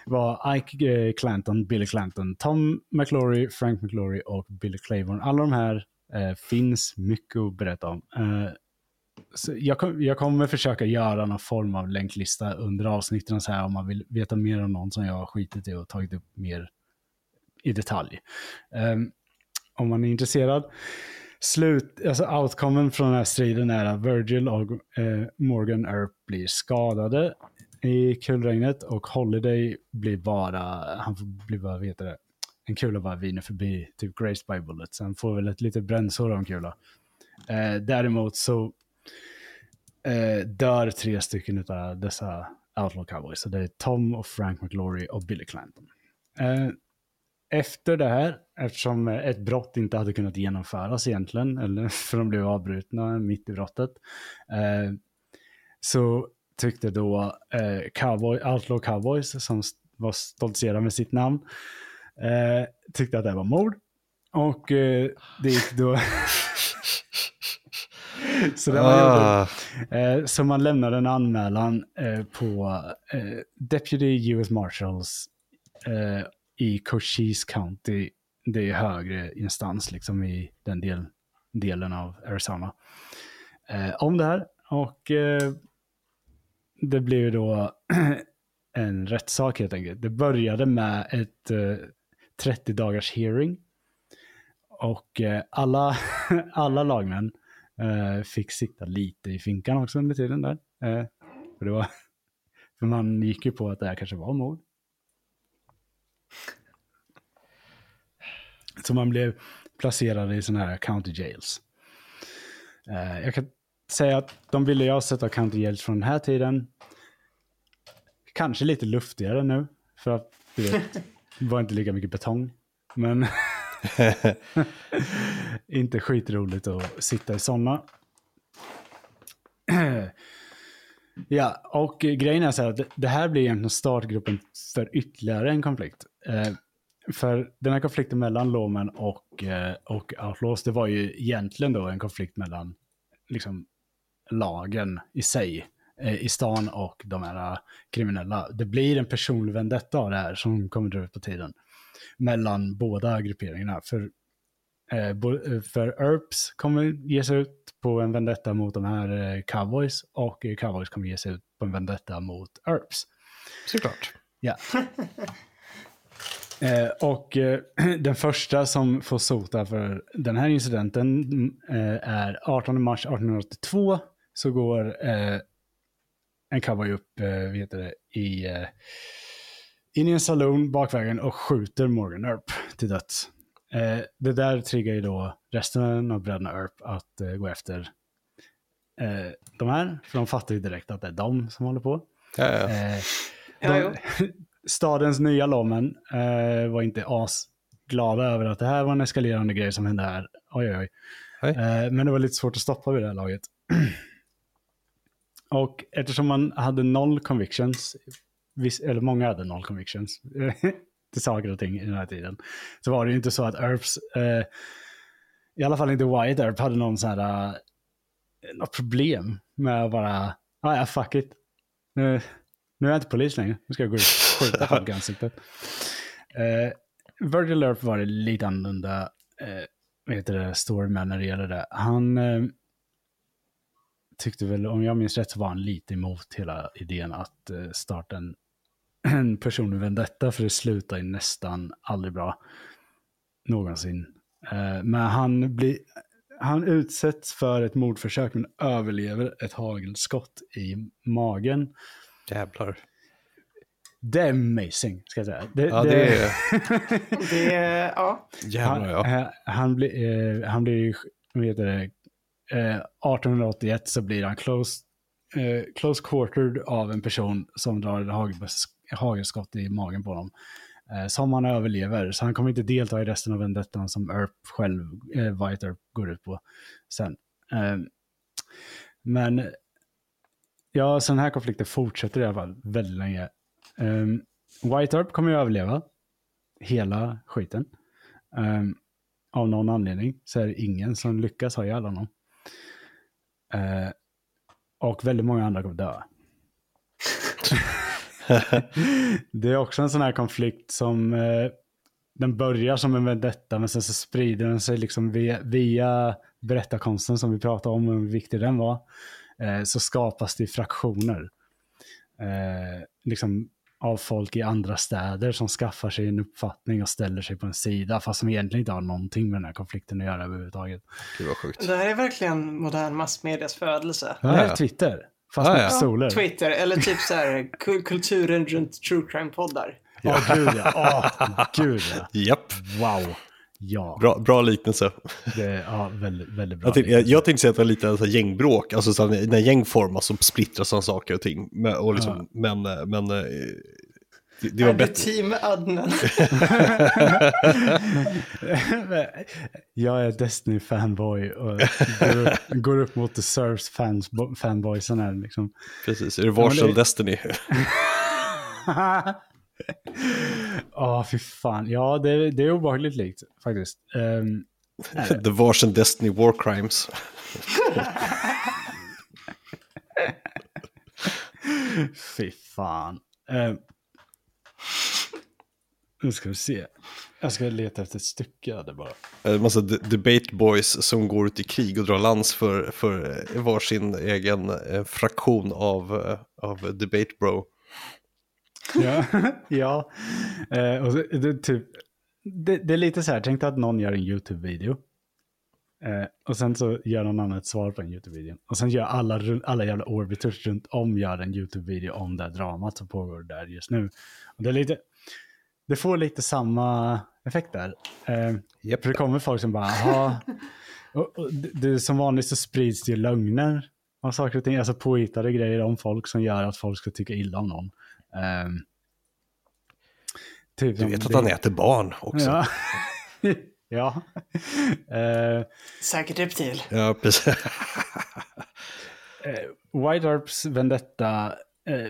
A: var Ike eh, Clanton, Billy Clanton, Tom McLaury, Frank McLaury och Billy Claiborne. Alla de här eh, finns mycket att berätta om. Eh, så jag, kom, jag kommer försöka göra någon form av länklista under avsnitten så här om man vill veta mer om någon som jag har skitit i och tagit upp mer i detalj. Eh, om man är intresserad. Slut, alltså outcomen från den här striden är att Virgil och eh, Morgan Earp blir skadade i kulregnet och Holiday blir bara, han får bli bara, heter det, en kula bara viner förbi, typ Grace by Bullets. Han får väl ett litet brännsår av en kula. Eh, däremot så eh, dör tre stycken av dessa Outlaw Cowboys. Så det är Tom och Frank McLaury och Billy Clanton. Eh, efter det här, eftersom ett brott inte hade kunnat genomföras egentligen, eller för de blev avbrutna mitt i brottet, eh, så tyckte då eh, cowboy, Outlaw Cowboys, som var stoltserade med sitt namn, eh, tyckte att det var mord. Och eh, det gick då... så det var
C: Ah,
A: Eh, så man lämnade en anmälan eh, på eh, Deputy US Marshals i Cochise County. Det är högre instans liksom i den del, delen av Arizona. Om det här. Och det blev då en rättssak helt enkelt. Det började med ett 30 dagars hearing. Och eh, alla, alla lagmän eh, fick sitta lite i finkan också under tiden där. Eh, för, det var, för man gick ju på att det här kanske var mord. Så man blev placerad i sådana här county jails. Jag kan säga att de ville jag sätta county jails från den här tiden. Kanske lite luftigare nu. För att du vet, det var inte lika mycket betong. Men inte skitroligt att sitta i sådana. ja, och grejen är så här att det- här blir egentligen startgruppen för ytterligare en konflikt. Eh, för den här konflikten mellan Lawman och, eh, och Outlaws, det var ju egentligen då en konflikt mellan liksom, lagen i sig i stan och de här eh, kriminella. Det blir en personlig vendetta av det här som kommer dra ut på tiden mellan båda grupperingarna. För, eh, eh, för Earps kommer ge sig ut på en vendetta mot de här eh, cowboys och eh, cowboys kommer ge sig ut på en vendetta mot Earps.
C: såklart.
A: Ja. Eh, och eh, den första som får sota för den här incidenten mm, eh, är 18 mars 1882. Så går eh, en cowboy upp eh, vad heter det, i, eh, in i en saloon bakvägen och skjuter Morgan Earp till döds. Eh, det där triggar ju då resten av bröderna Earp att eh, gå efter eh, de här. För de fattar ju direkt att det är de som håller på.
C: Ja, ja.
A: Eh,
B: Ja,
A: de, stadens nya lommen eh, var inte asglada över att det här var en eskalerande grej som hände här. Oj, oj, oj.
C: Oj.
A: Eh, men det var lite svårt att stoppa vid det här laget. Och eftersom man hade noll convictions, viss, eller många hade noll convictions till saker och ting i den här tiden, så var det ju inte så att Earps, eh, i alla fall inte White Earp, hade någon sån här, eh, något problem med att bara, ah, ja, fuck it. Nu, nu är jag inte polis längre, nu ska jag gå ut och skjuta folk i ansiktet. Eh, Virgil Earp var det lite annorlunda, eh, vad heter det, story med när det gäller det. Han eh, tyckte väl, om jag minns rätt, så var han lite emot hela idén att eh, starta en, en personlig vendetta, för det slutar ju nästan aldrig bra. Någonsin. Eh, men han blir, han utsätts för ett mordförsök men överlever ett hagelskott i magen.
C: Jävlar.
A: Det är amazing, ska jag säga. Det,
C: Ja, det är...
B: Det är, ja.
C: Jävlar ja.
A: han, han blir, eh, han blir, vad heter det, eh, 1881 så blir han close, eh, close quartered av en person som drar ett hagelskott i magen på honom. Eh, som han överlever, så han kommer inte delta i resten av vendettan som Earp själv, eh, White Earp, går ut på sen. Eh, men ja, så den här konflikten fortsätter i alla fall väldigt länge. Eh, White Earp kommer ju överleva hela skiten. Um, av någon anledning så är det ingen som lyckas ha ihjäl honom. Eh, och väldigt många andra kommer dö. det är också en sån här konflikt som eh, den börjar som en vendetta men sen så sprider den sig liksom via, via berättarkonsten som vi pratade om hur viktig den var. Eh, så skapas det fraktioner. Eh, liksom av folk i andra städer som skaffar sig en uppfattning och ställer sig på en sida fast som egentligen inte har någonting med den här konflikten att göra överhuvudtaget.
C: Gud vad sjukt.
B: Det här är verkligen modern massmedias födelse.
A: Det här
C: ja.
A: är Twitter, fast
C: Ja,
A: med
C: ja.
A: pistoler.
B: Twitter, eller typ så här kul- kulturen runt true crime-poddar.
A: Ja, gud ja. Åh, gud ja.
C: Japp.
A: Wow. Ja,
C: Bra, bra liknelse.
A: det ja, väldigt, väldigt bra.
C: Jag tänkte, jag, jag tänkte säga att det är lite så här gängbråk, alltså så här, när gäng formas så splittras sådana saker och ting. Men, och liksom, men, eh, men eh, det, det var bättre.
B: team Adnan?
A: jag är Destiny-fanboy och går upp, går upp mot The Surfs fans, fanboysen här liksom.
C: Precis, är det Varsel
A: Ja, det-
C: Destiny?
A: Ja, fy fan. Ja, det, det är obehagligt likt faktiskt. Um,
C: The Varsel Destiny War Crimes.
A: fy fan. Um, nu ska vi se. Jag ska leta efter ett stycke det bara.
C: En massa de- debate boys som går ut i krig och drar lans för, för eh, varsin egen eh, fraktion av, eh, av debate bro.
A: Ja, ja. Eh, och så, det, typ, det, det är lite så här, tänk dig att någon gör en YouTube-video. Eh, och sen så gör någon annan ett svar på en YouTube-video. Och sen gör alla, alla jävla orbiters runt om gör en YouTube-video om det här dramat som pågår där just nu. Och det, är lite, det får lite samma effekt där. Eh,
C: Japp.
A: För det kommer folk som bara, jaha. Och, och det, det, som vanligt så sprids det ju lögner av saker och ting. Alltså påhittade grejer om folk som gör att folk ska tycka illa om någon. Ehm, typ
C: Du vet att
A: det-
C: han äter barn också.
A: Ja. ja. Eh,
B: Säkert reptil.
C: Ja, precis.
A: eh, White Arps vendetta eh,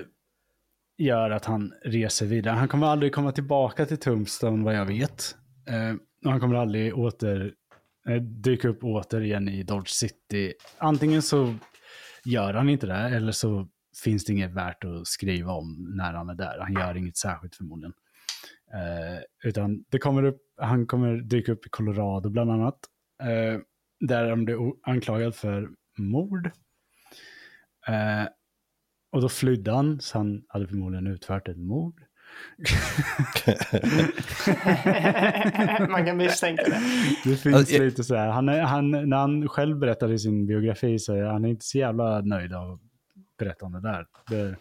A: gör att han reser vidare. Han kommer aldrig komma tillbaka till Tombstone vad jag vet. Eh, och han kommer aldrig åter eh, dyka upp återigen i Dodge City. Antingen så gör han inte det eller så finns det inget värt att skriva om när han är där. Han gör inget särskilt förmodligen. Eh, utan det kommer upp, han kommer dyka upp i Colorado bland annat. Eh, där han blir anklagad för mord. Eh, och då flydde han, så han hade förmodligen utfört ett mord.
B: Man kan misstänka det.
A: Det finns
C: Alltså,
A: lite så här, han är, han, när han själv berättade i sin biografi så är han inte så jävla nöjd av att berätta om det där. Det,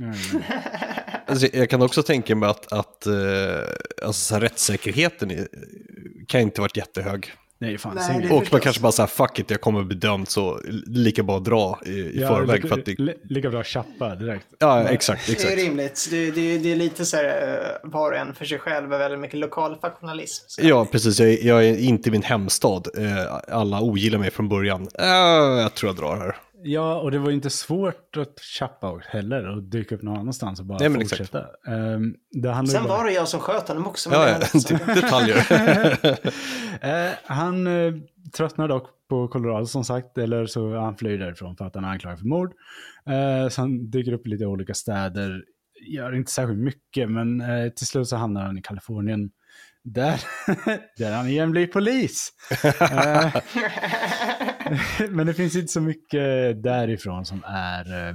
A: mm.
C: Alltså, jag kan också tänka mig att, att eh, alltså, så här, rättssäkerheten är, kan inte varit jättehög.
A: Nej, fan.
B: Nej, det-
C: Och man kanske bara säger fuck it, jag kommer bli dömd så lika bra att dra i, i förväg.
A: lika,
C: För att det,
A: li, lika bra tjappa direkt.
C: ja, exakt,
B: Det är
C: exakt.
B: rimligt. Det, det, det är lite så här, eh, var och en för sig själv, är väldigt mycket lokal faktionalism. Så.
C: Ja, precis. Jag, är- jag är inte i min hemstad. Eh, Alla ogillar mig från början. Jag tror jag drar här.
A: Ja, och det var ju inte svårt att chappa heller och dyka upp någon annanstans och bara
C: Nej, men exakt.
A: fortsätta. Um, det
B: Sen
A: bara-
B: var det jag som sköt honom också.
C: Ja,
B: det
C: ja. detaljer.
A: Eh, han uh, tröttnar dock på Colorado som sagt, eller så han flyr därifrån för att han är anklagad för mord. Eh, så han dyker upp i lite olika städer, gör inte särskilt mycket, men eh, till slut så hamnar han i Kalifornien. Där, där han igen blir polis. Men det finns inte så mycket därifrån som är eh,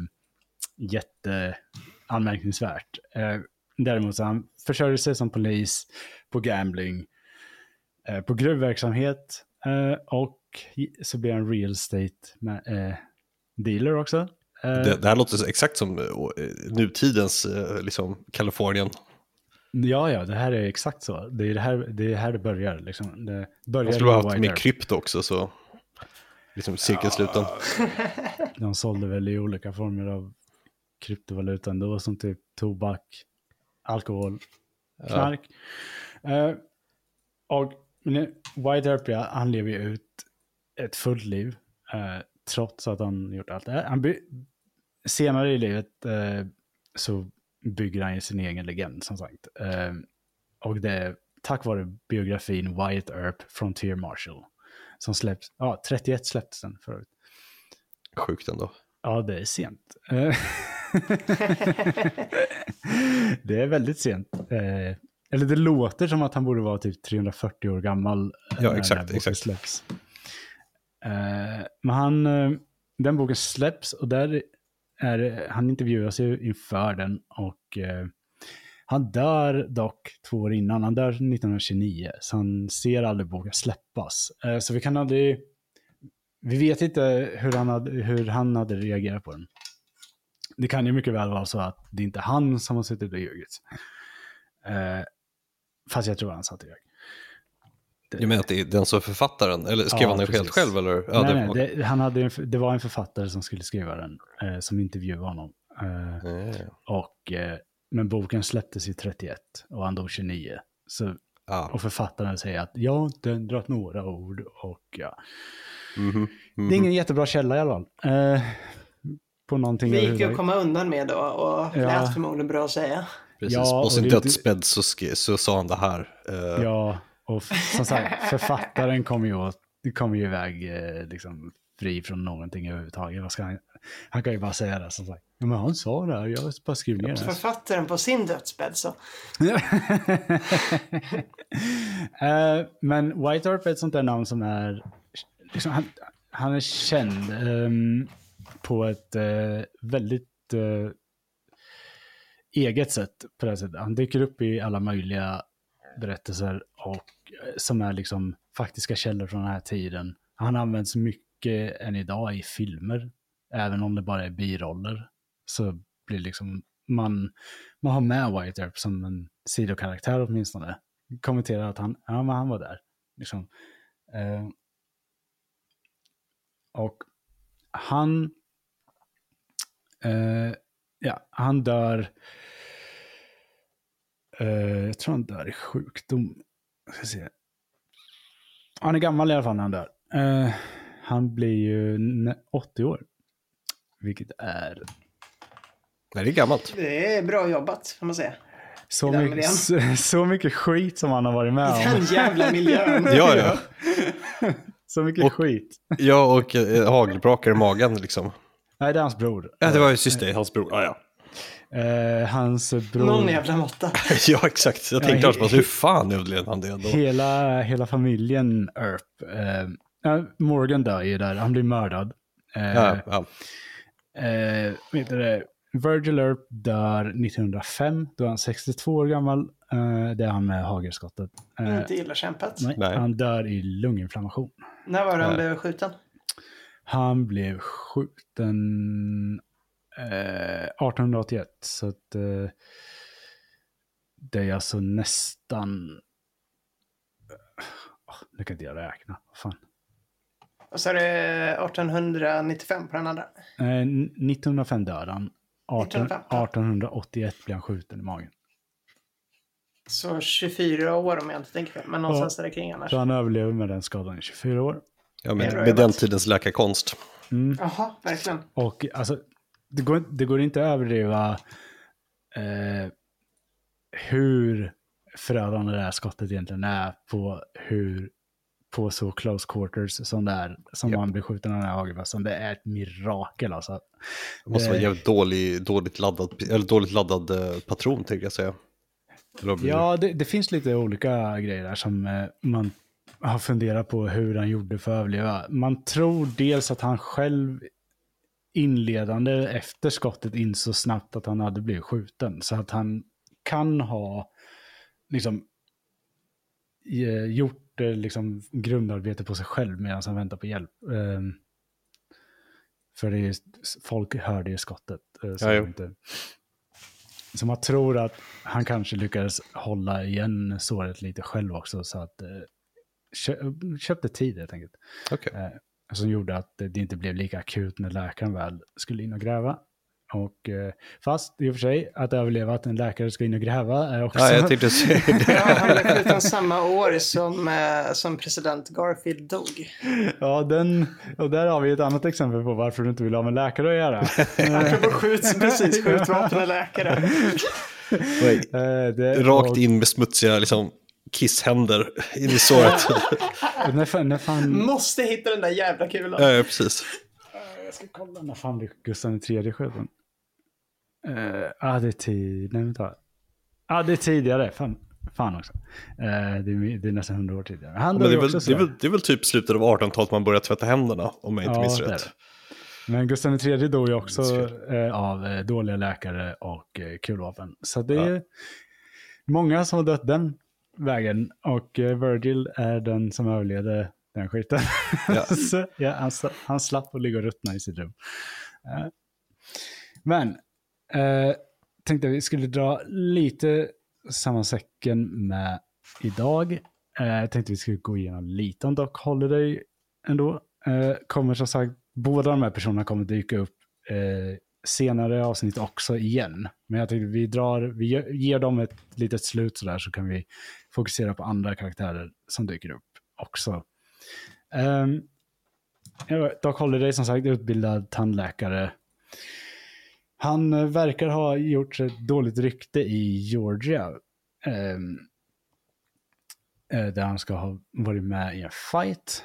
A: jätteanmärkningsvärt. Eh, däremot så han försörjer sig som polis på gambling, eh, på gruvverksamhet eh, och så blir han real estate med, eh, dealer också. Eh,
C: Det, det här låter exakt som eh, nutidens liksom, Kalifornien.
A: Ja, ja, det här är exakt så. Det är det här det, är här det börjar. Liksom. Det
C: Man
A: börjar
C: skulle ha
A: med
C: haft
A: Earp.
C: krypto också så liksom cirkelsluten.
A: De sålde väl i olika former av kryptovaluta ändå, som typ tobak, alkohol, knark. Eh, och men White Earp, ja, han lever ju ut ett fullt liv, eh, trots att han gjort allt det här. Han senare i livet eh, så bygger han ju sin egen legend, som sagt. Och det är tack vare biografin Wyatt Earp, Frontier Marshal, som släpps, ja, 31 släpptes den förut.
C: Sjukt ändå.
A: Ja, det är sent. Det är väldigt sent. Eh, Eller det låter som att han borde vara typ 340 år gammal. eh,
C: Ja, exakt, exakt.
A: Släpps. Eh, Men han, den boken släpps och där är, han intervjuas ju inför den och han dör dock två år innan. Han dör 1929, så han ser aldrig boken släppas. Eh, Så vi kan aldrig... Vi vet inte hur han hade, hur han hade reagerat på den. Det kan ju mycket väl vara så att det inte är han som har suttit och ljugit. Eh, fast jag tror han satt och ljög.
C: Jag menar att det är den som författaren, eller skrev
A: Ja,
C: han den
A: precis.
C: själv eller? Ja,
A: nej,
C: det,
A: nej, det, han hade, en- det var en författare som skulle skriva den, eh, som intervjuade honom. Eh,
C: Ja,
A: och, eh, men boken släpptes i 31 och han dog 29. Så,
C: ja.
A: och författaren säger att jag har inte ändrat några ord. Och, ja.
C: Mhm,
A: Det är
C: mhm.
A: ingen jättebra källa i alla fall. Eh, på någonting
B: Det gick ju att komma undan med då och
A: Ja.
B: lät förmodligen bra att säga.
C: Precis,
A: Ja,
C: på
A: och
C: sin
A: det-
C: dödsbädd så, så sa han det här. eh,
A: Ja, och f- som sagt, författaren kommer ju, åt, kommer ju iväg eh, liksom, fri från någonting överhuvudtaget. Vad ska han, han kan ju bara säga det som sagt. Ja, men han sa det, här, jag bara skrev ner det.
B: Författaren på sin dödsbädd så.
A: Eh, men White Earp är ett sånt där namn som är... Liksom, han, han är känd ehm, på ett eh, väldigt eh, eget sätt. På det sättet. Han dyker upp i alla möjliga berättelser och som är liksom faktiska källor från den här tiden. Han används mycket än idag i filmer, även om det bara är biroller. Så blir liksom man, man har med White Earp som en sidokaraktär åtminstone. Kommenterar att han, ja, men han var där. Liksom. Eh, och han, eh, ja, han dör, eh, jag tror han dör i sjukdom. Jag ska se. Han är gammal i alla fall när han dör. Eh, han blir ju 80 år. Vilket är
C: det är gammalt.
B: Det är bra jobbat, får man säga.
A: så mycket, så, så mycket skit som han har varit med
B: I den
A: om.
B: jävla miljön.
C: Ja, ja.
A: Så mycket
C: Och-
A: skit.
C: Ja, och eh, hagelbrakar i magen liksom.
A: Nej, det är hans bror.
C: Ja, det var ju syster, hans bror. Ja, ja.
A: Eh, hans bror.
B: Någon jävla måtta.
C: ja exakt. Jag
A: Ja,
C: tänkte
A: he-
C: alltså, hur fan överlevde han det ändå?
A: Hela, hela familjen Earp. Eh, ja, Morgan dör ju där, han blir mördad. Eh,
C: Ja, ja.
A: eh, vet du det? Virgil Earp dör 1905, då är han 62 år gammal. Eh, det är han med hagelskottet. Eh,
B: Inte illa kämpat.
A: nej,
C: Nej.
A: Han dör i lunginflammation.
B: När var det han blev skjuten?
A: Han blev skjuten eh, 1881, så att eh, det är alltså nästan... Oh, nu kan inte jag räkna. Vad fan.
B: Och så är det 1895 på den andra.
A: Eh, 1905 dör han. 18,
B: 1905, ja.
A: 1881 blev han skjuten i magen.
B: Så 24 år om jag inte tänker fel. Men någonstans där kring annars.
A: Så han överlever med den skadan i 24 år.
C: ja med, med den tidens läkarkonst.
A: Mm.
B: Jaha, verkligen.
A: Och alltså, det går, det går inte att överdriva eh, hur förödande det här skottet egentligen är på hur på så close quarters som det är, som
C: Japp.
A: man blir skjuten av den här hagelbössan. Det är ett mirakel alltså.
C: Det måste
A: Det-
C: vara jävligt dålig, dåligt laddad, eller dåligt laddad eh, patron, tänker jag säga.
A: Ja, det, det finns lite olika grejer där som eh, man har funderat på hur han gjorde för att överleva. Man tror dels att han själv inledande efter skottet insåg snabbt att han hade blivit skjuten. Så att han kan ha liksom eh, gjort gjort eh, liksom grundarbete på sig själv medan han väntar på hjälp. Ehm, för det är, folk hörde ju skottet. eh, så,
C: Ja,
A: inte, så man tror att han kanske lyckades hålla igen såret lite själv också. Så att eh, kö, köpte tid helt enkelt.
C: Okej.
A: Eh, som gjorde att det inte blev lika akut när läkaren väl skulle in och gräva. Och eh, fast i och för sig att överleva att en läkare ska in och gräva är också...
C: Ja, jag tänkte säga det.
B: Ja, han blev skjuten samma år som, eh, som president Garfield dog.
A: Ja, den, och där har vi ett annat exempel på varför du inte vill ha med läkare att göra.
B: Apropå skjuts, precis, skjutvapen och läkare.
A: Eh, det,
C: Rakt
A: och-
C: in med smutsiga liksom, kisshänder in i såret.
A: När fan, när fan,
B: Måste hitta den där jävla kulan.
C: ja, ja, precis.
A: jag ska kolla när fan Gustav III skjuten. Ja, ah, det är tid, nej vänta. Ja, ah, det är tidigare, fan, fan också. Eh, det, är, det är nästan hundra år tidigare. Han
C: Men det, är väl, det, är väl, det är väl typ slutet av 1800-talet man börjar tvätta händerna, om jag inte minns
A: det är
C: rätt.
A: Men Gustav III dog ju också
C: Minns
A: eh, av dåliga läkare och eh, kulvapen. Så det
C: Ja.
A: är många som har dött den vägen. Och Virgil är den som överlevde den skiten.
C: Ja.
A: Så, ja, han, han slapp att ligga och ruttna i sitt rum. Men eh, tänkte vi skulle dra lite samma säcken med idag. Eh, jag tänkte vi skulle gå igenom lite om Doc Holiday ändå. Eh, kommer som sagt, båda de här personerna kommer dyka upp eh, senare i avsnitt också igen. Men jag tänkte vi drar, vi ger dem ett litet slut sådär så kan vi fokusera på andra karaktärer som dyker upp också. Um, Doc Holiday som sagt utbildad tandläkare. Han eh, verkar ha gjort sig ett dåligt rykte i Georgia. Ehm, eh, där han ska ha varit med i en fight.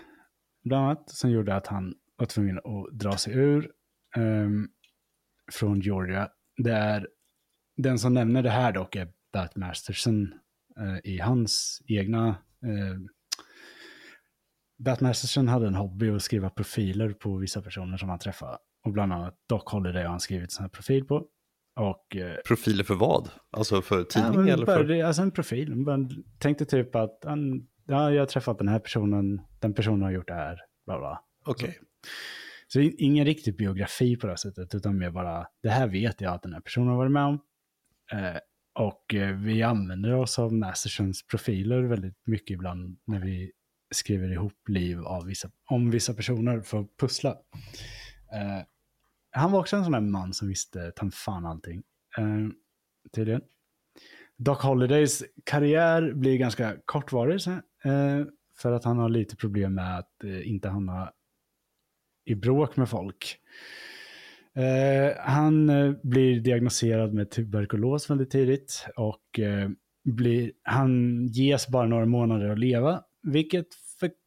A: Bland annat. Som gjorde att han var tvungen att dra sig ur. Ehm, från Georgia. Det är, den som nämner det här dock är Bat Masterson eh, i hans egna... Eh, Bat Masterson hade en hobby att skriva profiler på vissa personer som han träffade. Och bland annat Doc Holiday har han skrivit här profil på. Och eh,
C: Profiler för vad? Alltså för tidning
A: Ja,
C: eller för...
A: Alltså en profil. Man tänkte typ att han, ja, jag har träffat den här personen, den personen har gjort det här, bla bla.
C: Okej.
A: Så det är ingen riktig biografi på det sättet, utan mer bara, det här vet jag att den här personen har varit med om. Eh, och eh, vi använder oss av Mastersons profiler väldigt mycket ibland när vi skriver ihop liv av vissa, om vissa personer för att pussla. Eh, han var också en sån där man som visste ta fan allting. Eh, tydligen. Doc Holidays karriär blir ganska kortvarig sen, eh, för att han har lite problem med att eh, inte hamna i bråk med folk. Eh, han eh, blir diagnostiserad med tuberkulos väldigt tidigt och eh, blir, han ges bara några månader att leva, vilket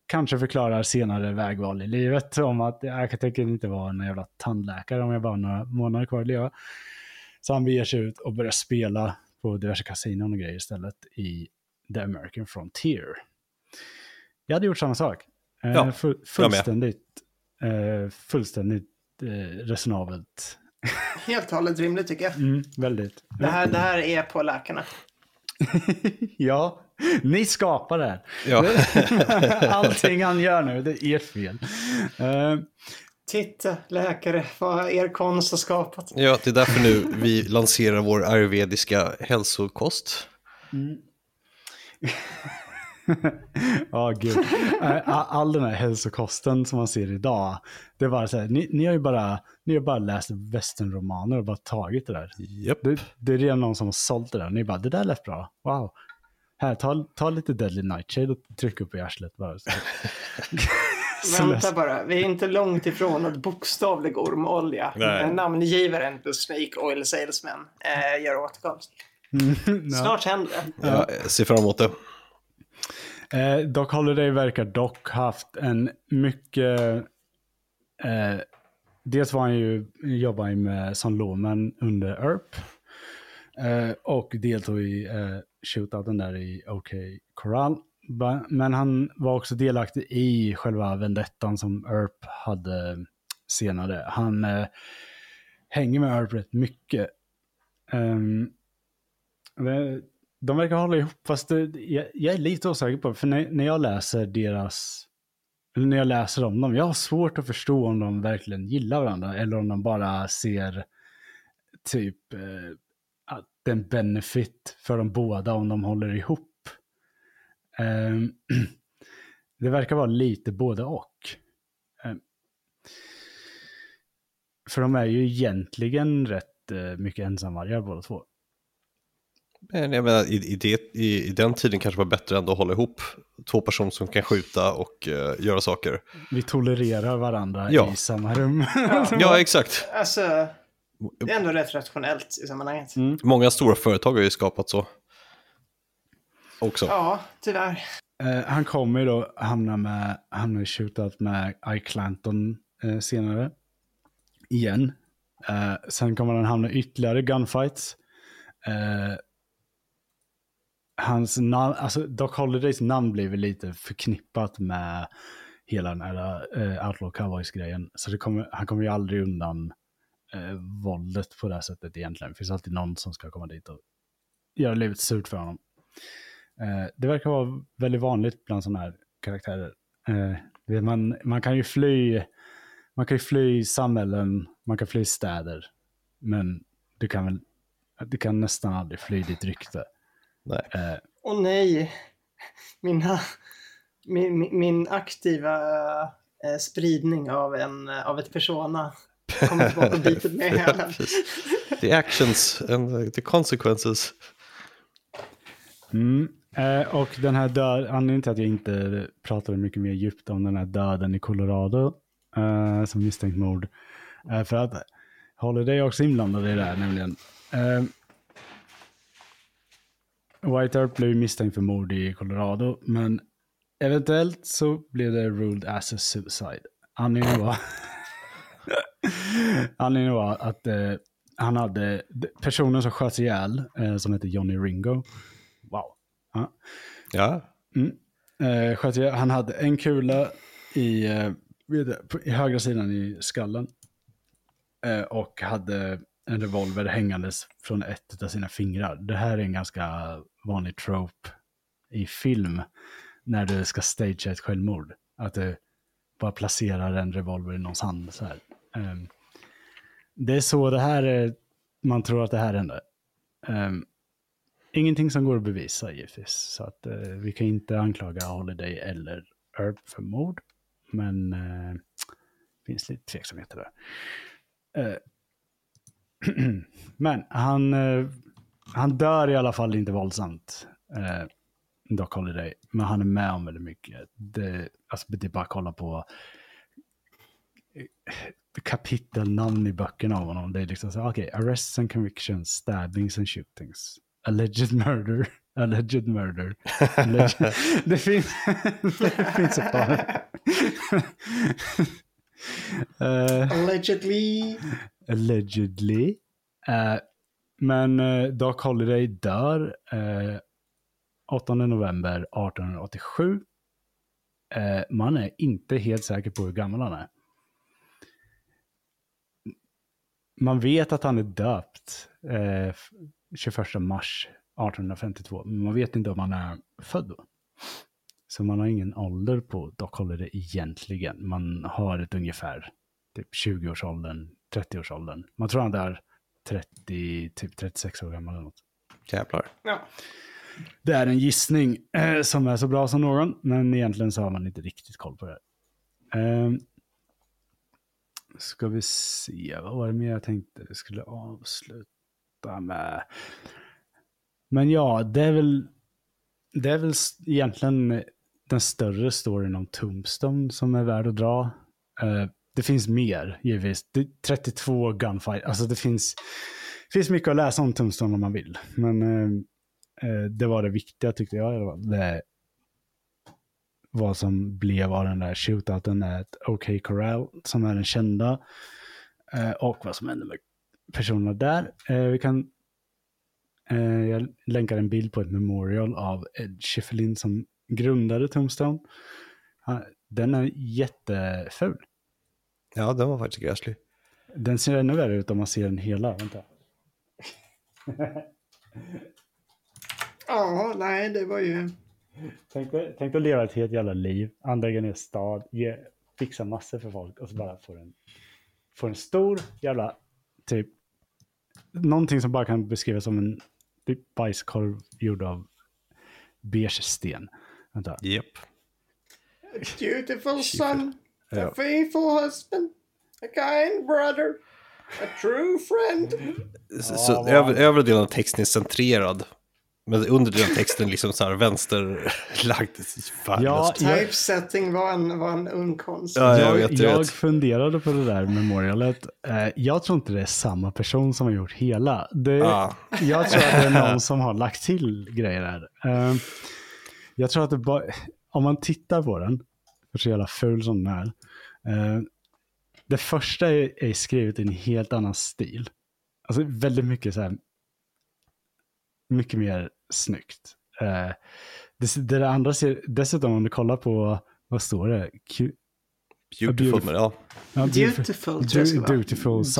A: kanske förklarar senare vägval i livet om att jag tänker inte vara en jävla tandläkare om jag bara har några månader kvar att leva. Så han beger sig ut och börjar spela på diverse kasinon och grejer istället i The American Frontier. Jag hade gjort samma sak. Eh,
C: Ja,
A: fu-
C: jag med.
A: fullständigt, eh, fullständigt eh, resonabelt.
B: Helt och hållet rimligt tycker jag.
A: Mm, väldigt.
B: Det här, det här är på läkarna.
A: ja, ni skapar det här.
C: Ja.
A: Allting han gör nu, det är ert fel. Eh,
B: Titta, läkare, vad er konst har skapat.
C: ja, det är därför nu vi lanserar vår ayurvediska hälsokost.
A: Ja, gud. Eh, All, all den här hälsokosten som man ser idag, det är bara så här, ni, ni har ju bara, ni har bara läst västernromaner och bara tagit det där.
C: Japp.
A: Det, det är redan någon som har sålt det där. Ni bara, det där lät bra. Wow. Här, ta, ta lite Deadly Nightshade och tryck upp i arslet bara.
B: Vänta bara, vi är inte långt ifrån att bokstavlig ormolja,
C: Nej.
B: namngivaren på Snake Oil Salesman, eh, gör återkomst.
A: Ja.
B: Snart händer det.
C: Ja, jag ser fram emot det.
A: Eh, Doc Holiday verkar dock haft en mycket... Eh, dels var han ju, jobbade han med som lawman under ERP. Eh, och deltog i eh, shootouten där i OK Corral. Men han var också delaktig i själva vendettan som ERP hade senare. Han eh, hänger med ERP rätt mycket. Um, de verkar hålla ihop, fast det, jag, jag är lite osäker på för när, när jag läser deras, eller när jag läser om dem, jag har svårt att förstå om de verkligen gillar varandra eller om de bara ser typ eh, att det är en benefit för dem båda om de håller ihop. Ehm, det verkar vara lite både och. Ehm, för de är ju egentligen rätt eh, mycket ensamvargar båda två.
C: Men jag menar, i, i, det, i, i den tiden kanske var bättre ändå att hålla ihop två personer som kan skjuta och eh, göra saker.
A: Vi tolererar varandra
C: Ja.
A: i samma rum.
C: Ja, exakt.
B: Alltså, det är ändå rätt rationellt i sammanhanget.
A: Mm.
C: Många stora företag har ju skapat så. Också.
B: Ja, tyvärr.
A: Eh, han kommer ju då hamna med, hamna i shootout med Ike Clanton eh, senare. Igen. Eh, sen kommer han hamna i ytterligare gunfights. Eh, hans namn, alltså Doc Holidays namn blir väl lite förknippat med hela den här eh, Outlaw Cowboys-grejen. Så det kommer, han kommer ju aldrig undan eh, våldet på det här sättet egentligen. Det finns alltid någon som ska komma dit och göra livet surt för honom. Eh, det verkar vara väldigt vanligt bland sådana här karaktärer. Eh, man, man kan ju fly, man kan ju fly samhällen, man kan fly städer. Men du kan väl, du kan nästan aldrig fly ditt rykte.
C: Nej.
A: Eh,
B: Åh nej, mina, min, min- min aktiva eh, spridning av, en, eh, av ett persona kommer tillbaka mig i hälen.
C: The actions and the consequences.
A: Mm. Eh, och den här död, anledningen till att jag inte pratade mycket mer djupt om den här döden i Colorado eh, som misstänkt mord. är för att Holiday är också inblandad i det här nämligen. Eh, White Earp blev misstänkt för mord i Colorado, men eventuellt så blev det ruled as a suicide. Anledningen var, anledningen var att eh, han hade, personen som sköts ihjäl, eh, som heter Johnny Ringo, Wow. Ja.
C: Ja.
A: Mm. Eh, sköt ihjäl- han hade en kula i, eh, i högra sidan i skallen. Eh, och hade en revolver hängandes från ett av sina fingrar. Det här är en ganska vanlig trope i film. När du ska stagea ett självmord. Att du bara placerar en revolver i någons hand. Så här. Ehm, det är så det här är, man tror att det här hände. Ehm, ingenting som går att bevisa givetvis. Så att eh, vi kan inte anklaga Holiday eller Herb för mord. Men eh, det finns lite tveksamheter där. Ehm, men han, eh, han dör i alla fall inte våldsamt. Eh, Doc Holiday. Men han är med om väldigt mycket. Det, alltså, det är bara att kolla på kapitelnamn i böckerna av honom. Det är liksom så, okej, arrests and convictions, stabbings and shootings. Alleged murder, alleged murder. Alleged... det, finns, det finns ett par. Eh,
B: Allegedly.
A: allegedly. Eh, men uh, Doc Holiday dör eh, 8 november 1887. Eh, man är inte helt säker på hur gammal han är. Man vet att han är döpt eh, 21 mars 1852, men man vet inte om han är född då. Så man har ingen ålder på Doc Holiday egentligen. Man har ett ungefär typ 20-årsåldern, 30-årsåldern. Man tror han är 30, typ 36 år gammal eller något.
C: Jävlar.
B: Ja.
A: Det är en gissning eh, som är så bra som någon, men egentligen så har man inte riktigt koll på det. Eh, ska vi se, vad var det mer jag tänkte vi skulle avsluta med? Men ja, det är väl, det är väl egentligen den större storyn om Tombstone som är värd att dra. Eh, det finns mer, givetvis. 32 gunfight, alltså det finns, finns mycket att läsa om Tombstone om man vill. Men eh, eh, det var det viktiga tyckte jag. i alla fall. Det, vad som blev av den där shootouten är ett OK Corral som är den kända. Eh, och vad som hände med personerna där. Eh, vi kan, eh, jag länkar en bild på ett memorial av Ed Schiffelin som grundade Tombstone. Den är jätteful.
C: Ja, den var faktiskt gräslig.
A: Den ser ännu värre ut om man ser den hela. Vänta.
B: Ja, nej, det var ju...
A: Tänk, tänk att leva ett helt jävla liv, anlägga ner stad, ge, fixa massor för folk och så bara få en, få en stor jävla, typ, någonting som bara kan beskrivas som en typ bajskorv gjord av beige sten. Vänta.
C: Japp.
B: Beautiful son, a faithful husband, a kind brother, a true friend.
C: Så, så över, övre delen av texten är centrerad. Men under av texten liksom så här vänsterlagd.
A: Ja,
B: Typesetting var en, var en ung konst.
C: Ja, jag
A: jag,
C: vet, jag
A: jag
C: vet.
A: funderade på det där memorialet. Eh, jag tror inte det är samma person som har gjort hela. Det,
C: Ah.
A: Jag tror att det är någon som har lagt till grejer där. Eh, jag tror att det bara, om man tittar på den, för så jävla ful som den är. eh, det första är, är skrivet i en helt annan stil. Alltså väldigt mycket så här, mycket mer snyggt. Eh, det, det andra ser, dessutom om du kollar på, vad står det? Q,
C: Beautiful, men ja.
A: ja,
B: tror jag ska.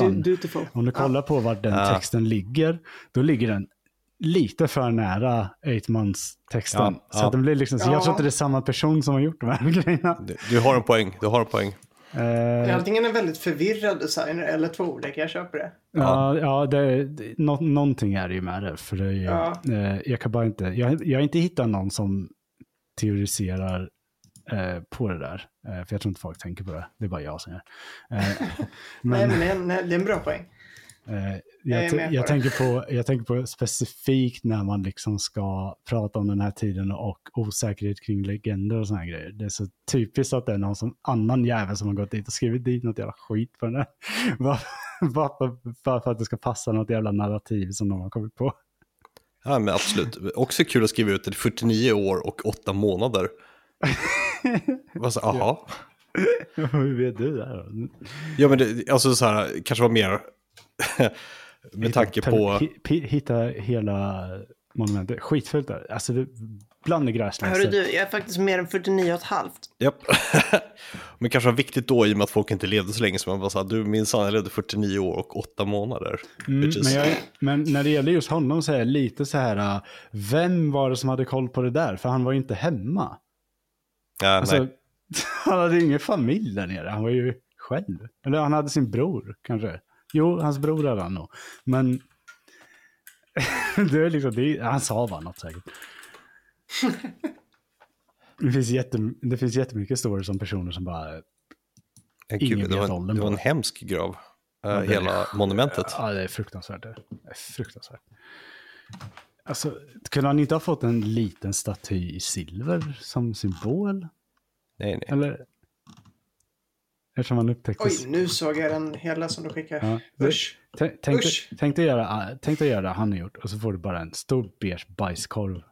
B: Du- Dutiful.
A: Om du kollar på var den
C: Ja.
A: texten ligger, då ligger den lite för nära Eightmans texten.
C: Ja,
A: Så
C: ja.
A: att den blir liksom, så
B: Ja.
A: jag tror inte det är samma person som har gjort de här grejerna.
C: Du, du har en poäng, du har en poäng.
A: Eh,
B: Antingen en väldigt förvirrad designer eller två olika, jag köper det.
A: Ja, ja det, det, nå, någonting är det ju med det. För det är ju,
B: Ja.
A: eh, jag kan bara inte, jag, jag har inte hittat någon som teoriserar eh, på det där. Eh, för jag tror inte folk tänker på det. Det är bara jag som gör. Eh,
B: Nej,
A: men
B: men det är en, det är en bra poäng.
A: Eh,
B: jag
A: jag, jag, tänker på, jag tänker på specifikt när man liksom ska prata om den här tiden och osäkerhet kring legender och såna här grejer. Det är så typiskt att det är någon som, annan jävel som har gått dit och skrivit dit något jävla skit på den här. Bara, bara, för, bara för att det ska passa något jävla narrativ som de har kommit på.
C: Ja, men absolut. Också kul att skriva ut det 49 år och 8 månader. Vad så, aha.
A: Hur vet du det här då?
C: Ja, men det, alltså så här, kanske var mer med tanke på...
A: Hi- hi- Hitta hela monumentet. Skitfullt där. Alltså, bland det
B: Hörru
A: gräsligaste.
B: du, jag är faktiskt mer än 49 och ett halvt.
C: Japp. men kanske var viktigt då i och med att folk inte levde så länge. Så man bara sa, du minsann, jag levde 49 år och 8 månader.
A: Mm, men, jag, men när det gäller just honom så är jag lite så här, äh, vem var det som hade koll på det där? För han var ju inte hemma.
C: ja,
A: Alltså,
C: nej.
A: han hade ingen familj där nere. Han var ju själv. Eller han hade sin bror kanske. Jo, hans bror hade han nog. Men det är liksom, det är, han sa bara något säkert. Det finns, jätte, det finns jättemycket stories om personer som bara...
C: En
A: ingen
C: gud, det, var en,
A: åldern
C: det var en hemsk grav. eh,
A: Ja,
C: hela monumentet.
A: Ja, det är fruktansvärt. Det är fruktansvärt. Alltså, kunde han inte ha fått en liten staty i silver som symbol?
C: Nej, nej.
A: Eller? Eftersom han upptäckte...
B: Oj, nu såg jag den hela som du skickade.
A: Ja,
B: Usch.
A: Tänk, tänk,
B: Usch.
A: tänk, dig göra, tänk dig göra det han har gjort och så får du bara en stor beige bajskorv.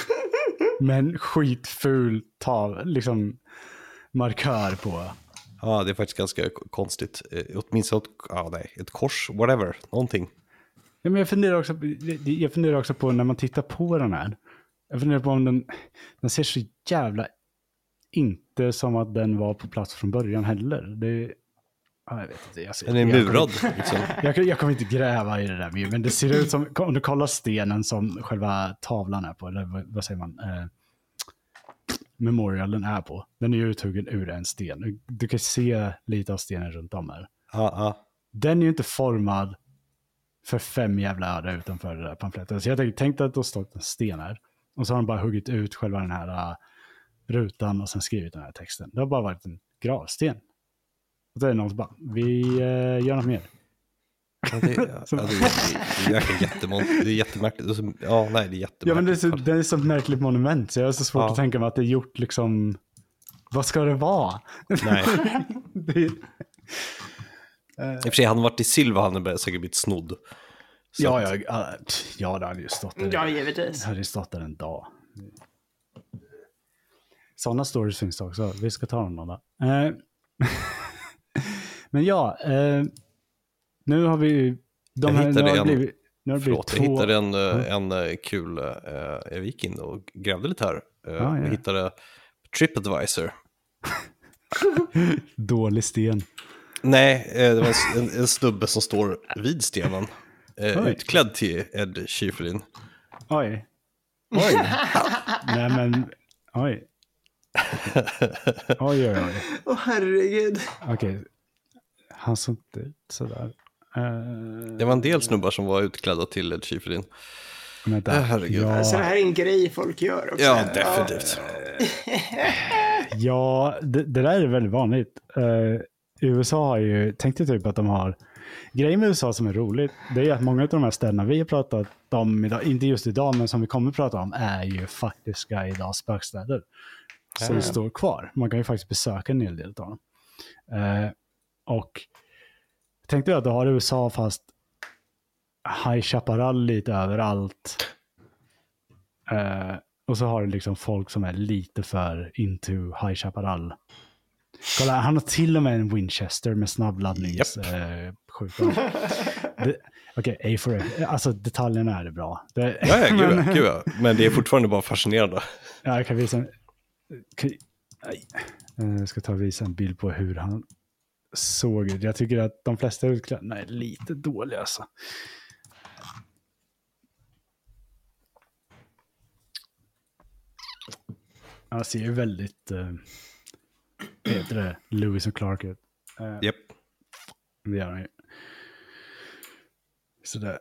A: Med en skitful tav, liksom markör på.
C: Ja, det är faktiskt ganska konstigt. Eh, Åtminstone ett, ja, nej, ett kors, whatever, någonting.
A: Ja, men jag, funderar också, jag funderar också på när man tittar på den här. Jag funderar på om den, den ser så jävla inte som att den var på plats från början heller. Det, ja, jag vet inte. Jag, ser-
C: Den är
A: jag kommer-
C: murad, liksom.
A: Jag, jag kommer inte gräva i det där, men det ser ut som, om du kollar stenen som själva tavlan är på, eller vad, vad säger man, eh, memorialen är på. Den är ju uthuggen ur en sten. Du, kan se lite av stenen runt om här.
C: Ja, ja.
A: Den är ju inte formad för fem jävla öre utanför det där pamfletten. Så jag tänkte, tänkte att det stått en sten här. Och så har de bara huggit ut själva den här uh, rutan och sen skrivit den här texten. Det har bara varit en gravsten. Och då är det någon som bara, vi uh, gör något mer.
C: Ja, det, ja, det, är- det är det är jättemärkligt. Det är så- Ja, nej, det är jättemärkligt.
A: Ja men det är, så, det är så ett märkligt monument så jag har så svårt
C: Ja.
A: att tänka mig att det är gjort liksom, vad ska det vara?
C: Nej.
A: det,
C: I och för sig, hade han varit i silver hade han säkert blivit snodd. Så
A: ja, ja, ja, det hade ju stått där.
B: Ja, givetvis.
A: Det hade ju stått där en dag. Sådana stories finns det också. Vi ska ta dem någon dag. Eh, Men ja, eh, nu har vi... De
C: Jag
A: här, nu har
C: en-
A: blivit, nu har det blivit
C: Förlåt, jag
A: två...
C: hittade en, eh, en eh, kul, eh, jag gick in och grävde lite här. Eh,
A: ja.
C: Jag hittade Tripadvisor.
A: Dålig sten.
C: Nej, eh, det var en, en, snubbe som står vid stenen. Eh, utklädd till Ed Schifrin.
A: Oj. Oj. Nej men, oj. Oj, oj, oj.
B: Åh herregud.
A: Okej. Han såg inte ut sådär. Uh,
C: Det var en del snubbar som var utklädda till Ed Schifrin.
A: vänta.
C: Äh, herregud.
A: Ja,
B: Alltså det här är en grej folk gör också.
C: Ja, definitivt.
A: ja det, det där är väldigt vanligt. Eh, USA har ju, tänkte typ att de har, grejen med USA som är roligt, det är att många av de här städerna vi har pratat om idag, inte just idag, men som vi kommer att prata om, är ju faktiska idag spökstäder. Som
C: Ja.
A: står kvar. Man kan ju faktiskt besöka en hel del av dem. Eh, och tänkte jag att du har USA fast High Chaparral lite överallt. Eh, och så har du liksom folk som är lite för into High Chaparral. Kolla, han har till och med en Winchester med snabbladdnings eh, skjutvapen. Det- Okej, A for A. Alltså detaljerna är det bra. Det,
C: Ja, ja, gud, ja,
A: men-
C: gud ja. Men det är fortfarande bara fascinerande.
A: Ja, jag kan visa Kan... Aj. Eh, Jag ska ta och visa en bild på hur han såg ut. Jag tycker att de flesta utklädnaderna är lite dåliga alltså. Han ser ju väldigt, eh, vad heter det, Lewis och Clark ut. Eh,
C: Japp.
A: det gör han ju. Sådär.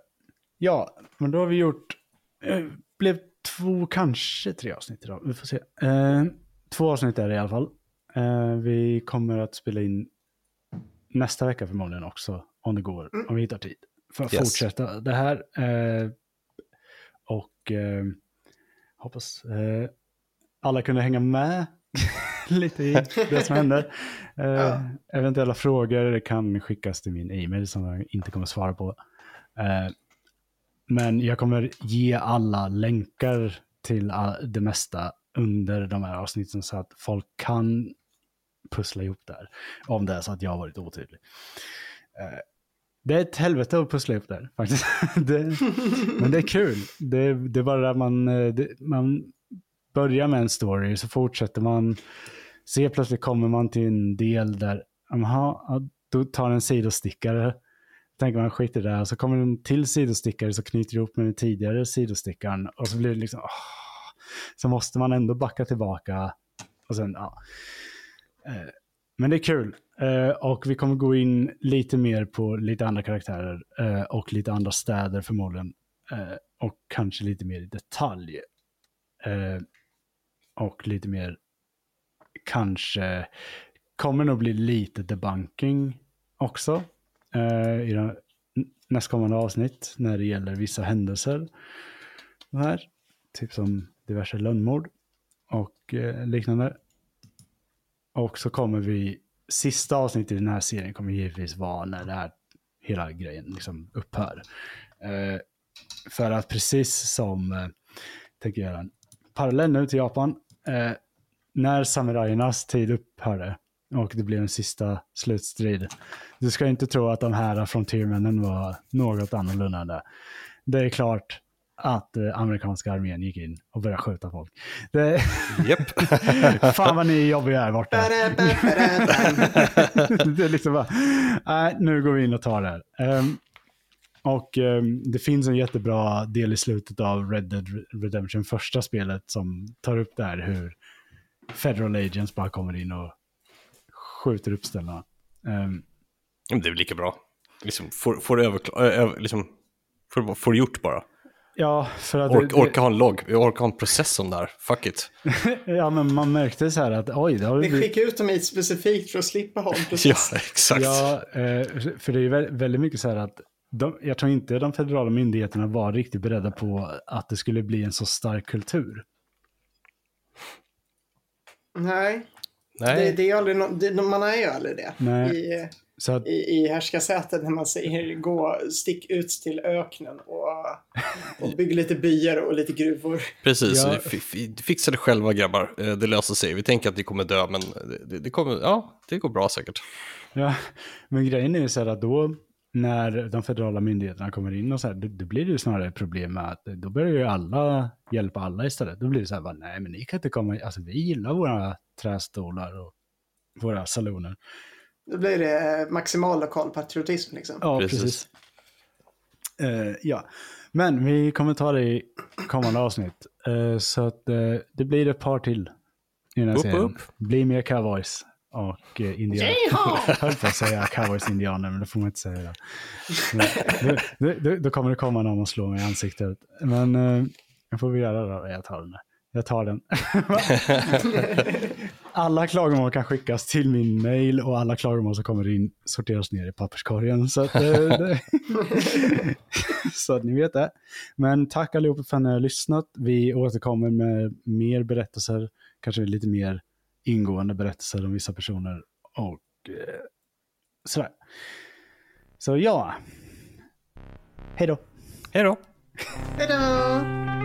A: Ja, men då har vi gjort, eh, blev två, kanske tre avsnitt idag. Vi får se. Eh, två avsnitt är det i alla fall. Eh, vi kommer att spela in nästa vecka förmodligen också, om det går, om vi hittar tid. För att
C: Yes.
A: fortsätta det här. Eh, och eh, hoppas eh, alla kunde hänga med lite i det som händer. Eh,
B: Ja.
A: Eventuella frågor kan skickas till min e-mail som jag inte kommer svara på. Men jag kommer ge alla länkar till det mesta under de här avsnitten så att folk kan pussla ihop det här. Om det är så att jag har varit otydlig. Eh, det är ett helvete att pussla ihop det här faktiskt. det, men det är kul. Det, det är bara att man, eh, det, man börjar med en story så fortsätter man. Se plötsligt kommer man till en del där, aha, då tar en sidostickare. Tänker man skit i det här, så kommer en till sidostickare så knyter ihop med den tidigare sidostickaren och så blir det liksom, åh, så måste man ändå backa tillbaka och sen, ja. Eh, men det är kul. Eh, och vi kommer gå in lite mer på lite andra karaktärer eh, och lite andra städer förmodligen. Och kanske lite mer i detalj. Och lite mer, kanske, kommer nog bli lite debunking också eh, I den nästkommande avsnitt när det gäller vissa händelser. Här, typ som diverse lönnmord och eh, liknande. Och så kommer vi, sista avsnittet i den här serien kommer givetvis vara när det här hela grejen liksom upphör. Eh, för att precis som, eh, tänker jag göra en parallell nu till Japan, eh, när samurajernas tid upphörde och det blev en sista slutstrid. Du ska inte tro att de här frontiermännen var något annorlunda det. Är klart att eh, amerikanska armén gick in och började skjuta folk. Det,
C: Japp.
A: Fan vad ni jobbiga är borta. det är liksom bara, nej, nu går vi in och tar det här. Ehm, och ehm, det finns en jättebra del i slutet av Red Dead Redemption, första spelet, som tar upp det här hur Federal Agents bara kommer in och skjuter upp ställena. Ehm,
C: Men Det är väl lika bra. Liksom, får, får liksom, får, får gjort bara.
A: ja, för att...
C: Ork,
A: det-
C: orka ha en logg, jag orkar ha en process om det här. Fuck it.
A: ja, men man märkte så här att oj, det har
B: Vi
A: blivit-
B: skickar ut dem hit specifikt för att slippa ha en
C: Ja,
B: process.
C: exakt.
A: Ja, eh, för det är väldigt mycket så här att de, jag tror inte de federala myndigheterna var riktigt beredda på att det skulle bli en så stark kultur.
B: Nej,
C: Nej.
B: det, det är aldrig no- det, man är ju aldrig det.
A: Nej.
B: I,
A: Så att,
B: i, i härskarsätet när man säger gå, stick ut till öknen och, och bygg lite byar och lite gruvor.
C: Precis,
A: Ja.
C: fi- fi- fixa det själva grabbar. Eh, Det löser sig. Vi tänker att ni kommer dö, men det, det, det kommer, ja, det går bra säkert.
A: ja, men grejen är ju så här att då när de federala myndigheterna kommer in och så här, då, då blir det ju snarare problem med att då börjar ju alla hjälpa alla istället. Då blir det så här, bara, nej men ni kan inte komma, alltså vi gillar våra trästolar och våra saloner.
B: Då blir det maximal lokal patriotism liksom.
A: Ja,
C: Precis.
A: precis. Eh, ja, Men vi kommer ta det i kommande avsnitt. Eh, så att eh, det blir ett par till i den här
C: Upp,
A: serien.
C: upp.
A: Blir mer cowboys och uh, indianer. Jag höll på att säga cowboys indianer, men det får man inte säga. Men, då, då, då, kommer det komma någon och slå mig i ansiktet. Men uh, jag får vi göra det då. Jag tar den. Jag tar den. alla klagomål kan skickas till min mail och alla klagomål som kommer in sorteras ner i papperskorgen. Så att, eh, så att ni vet det. Men tack allihopa för att ni har lyssnat. Vi återkommer med mer berättelser, kanske lite mer ingående berättelser om vissa personer och eh, sådär. Så ja, hej då.
C: Hej då.
A: Hej,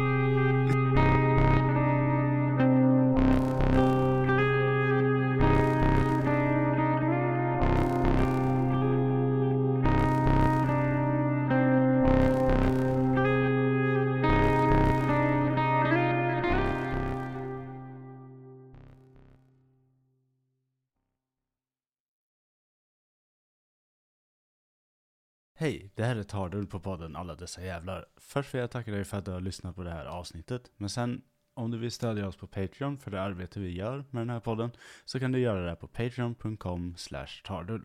A: det här är Tardull på podden Alla dessa jävlar. Först vill jag tacka dig för att du har lyssnat på det här avsnittet. Men sen, om du vill stödja oss på Patreon för det arbete vi gör med den här podden, så kan du göra det på patreon.com slash tardull.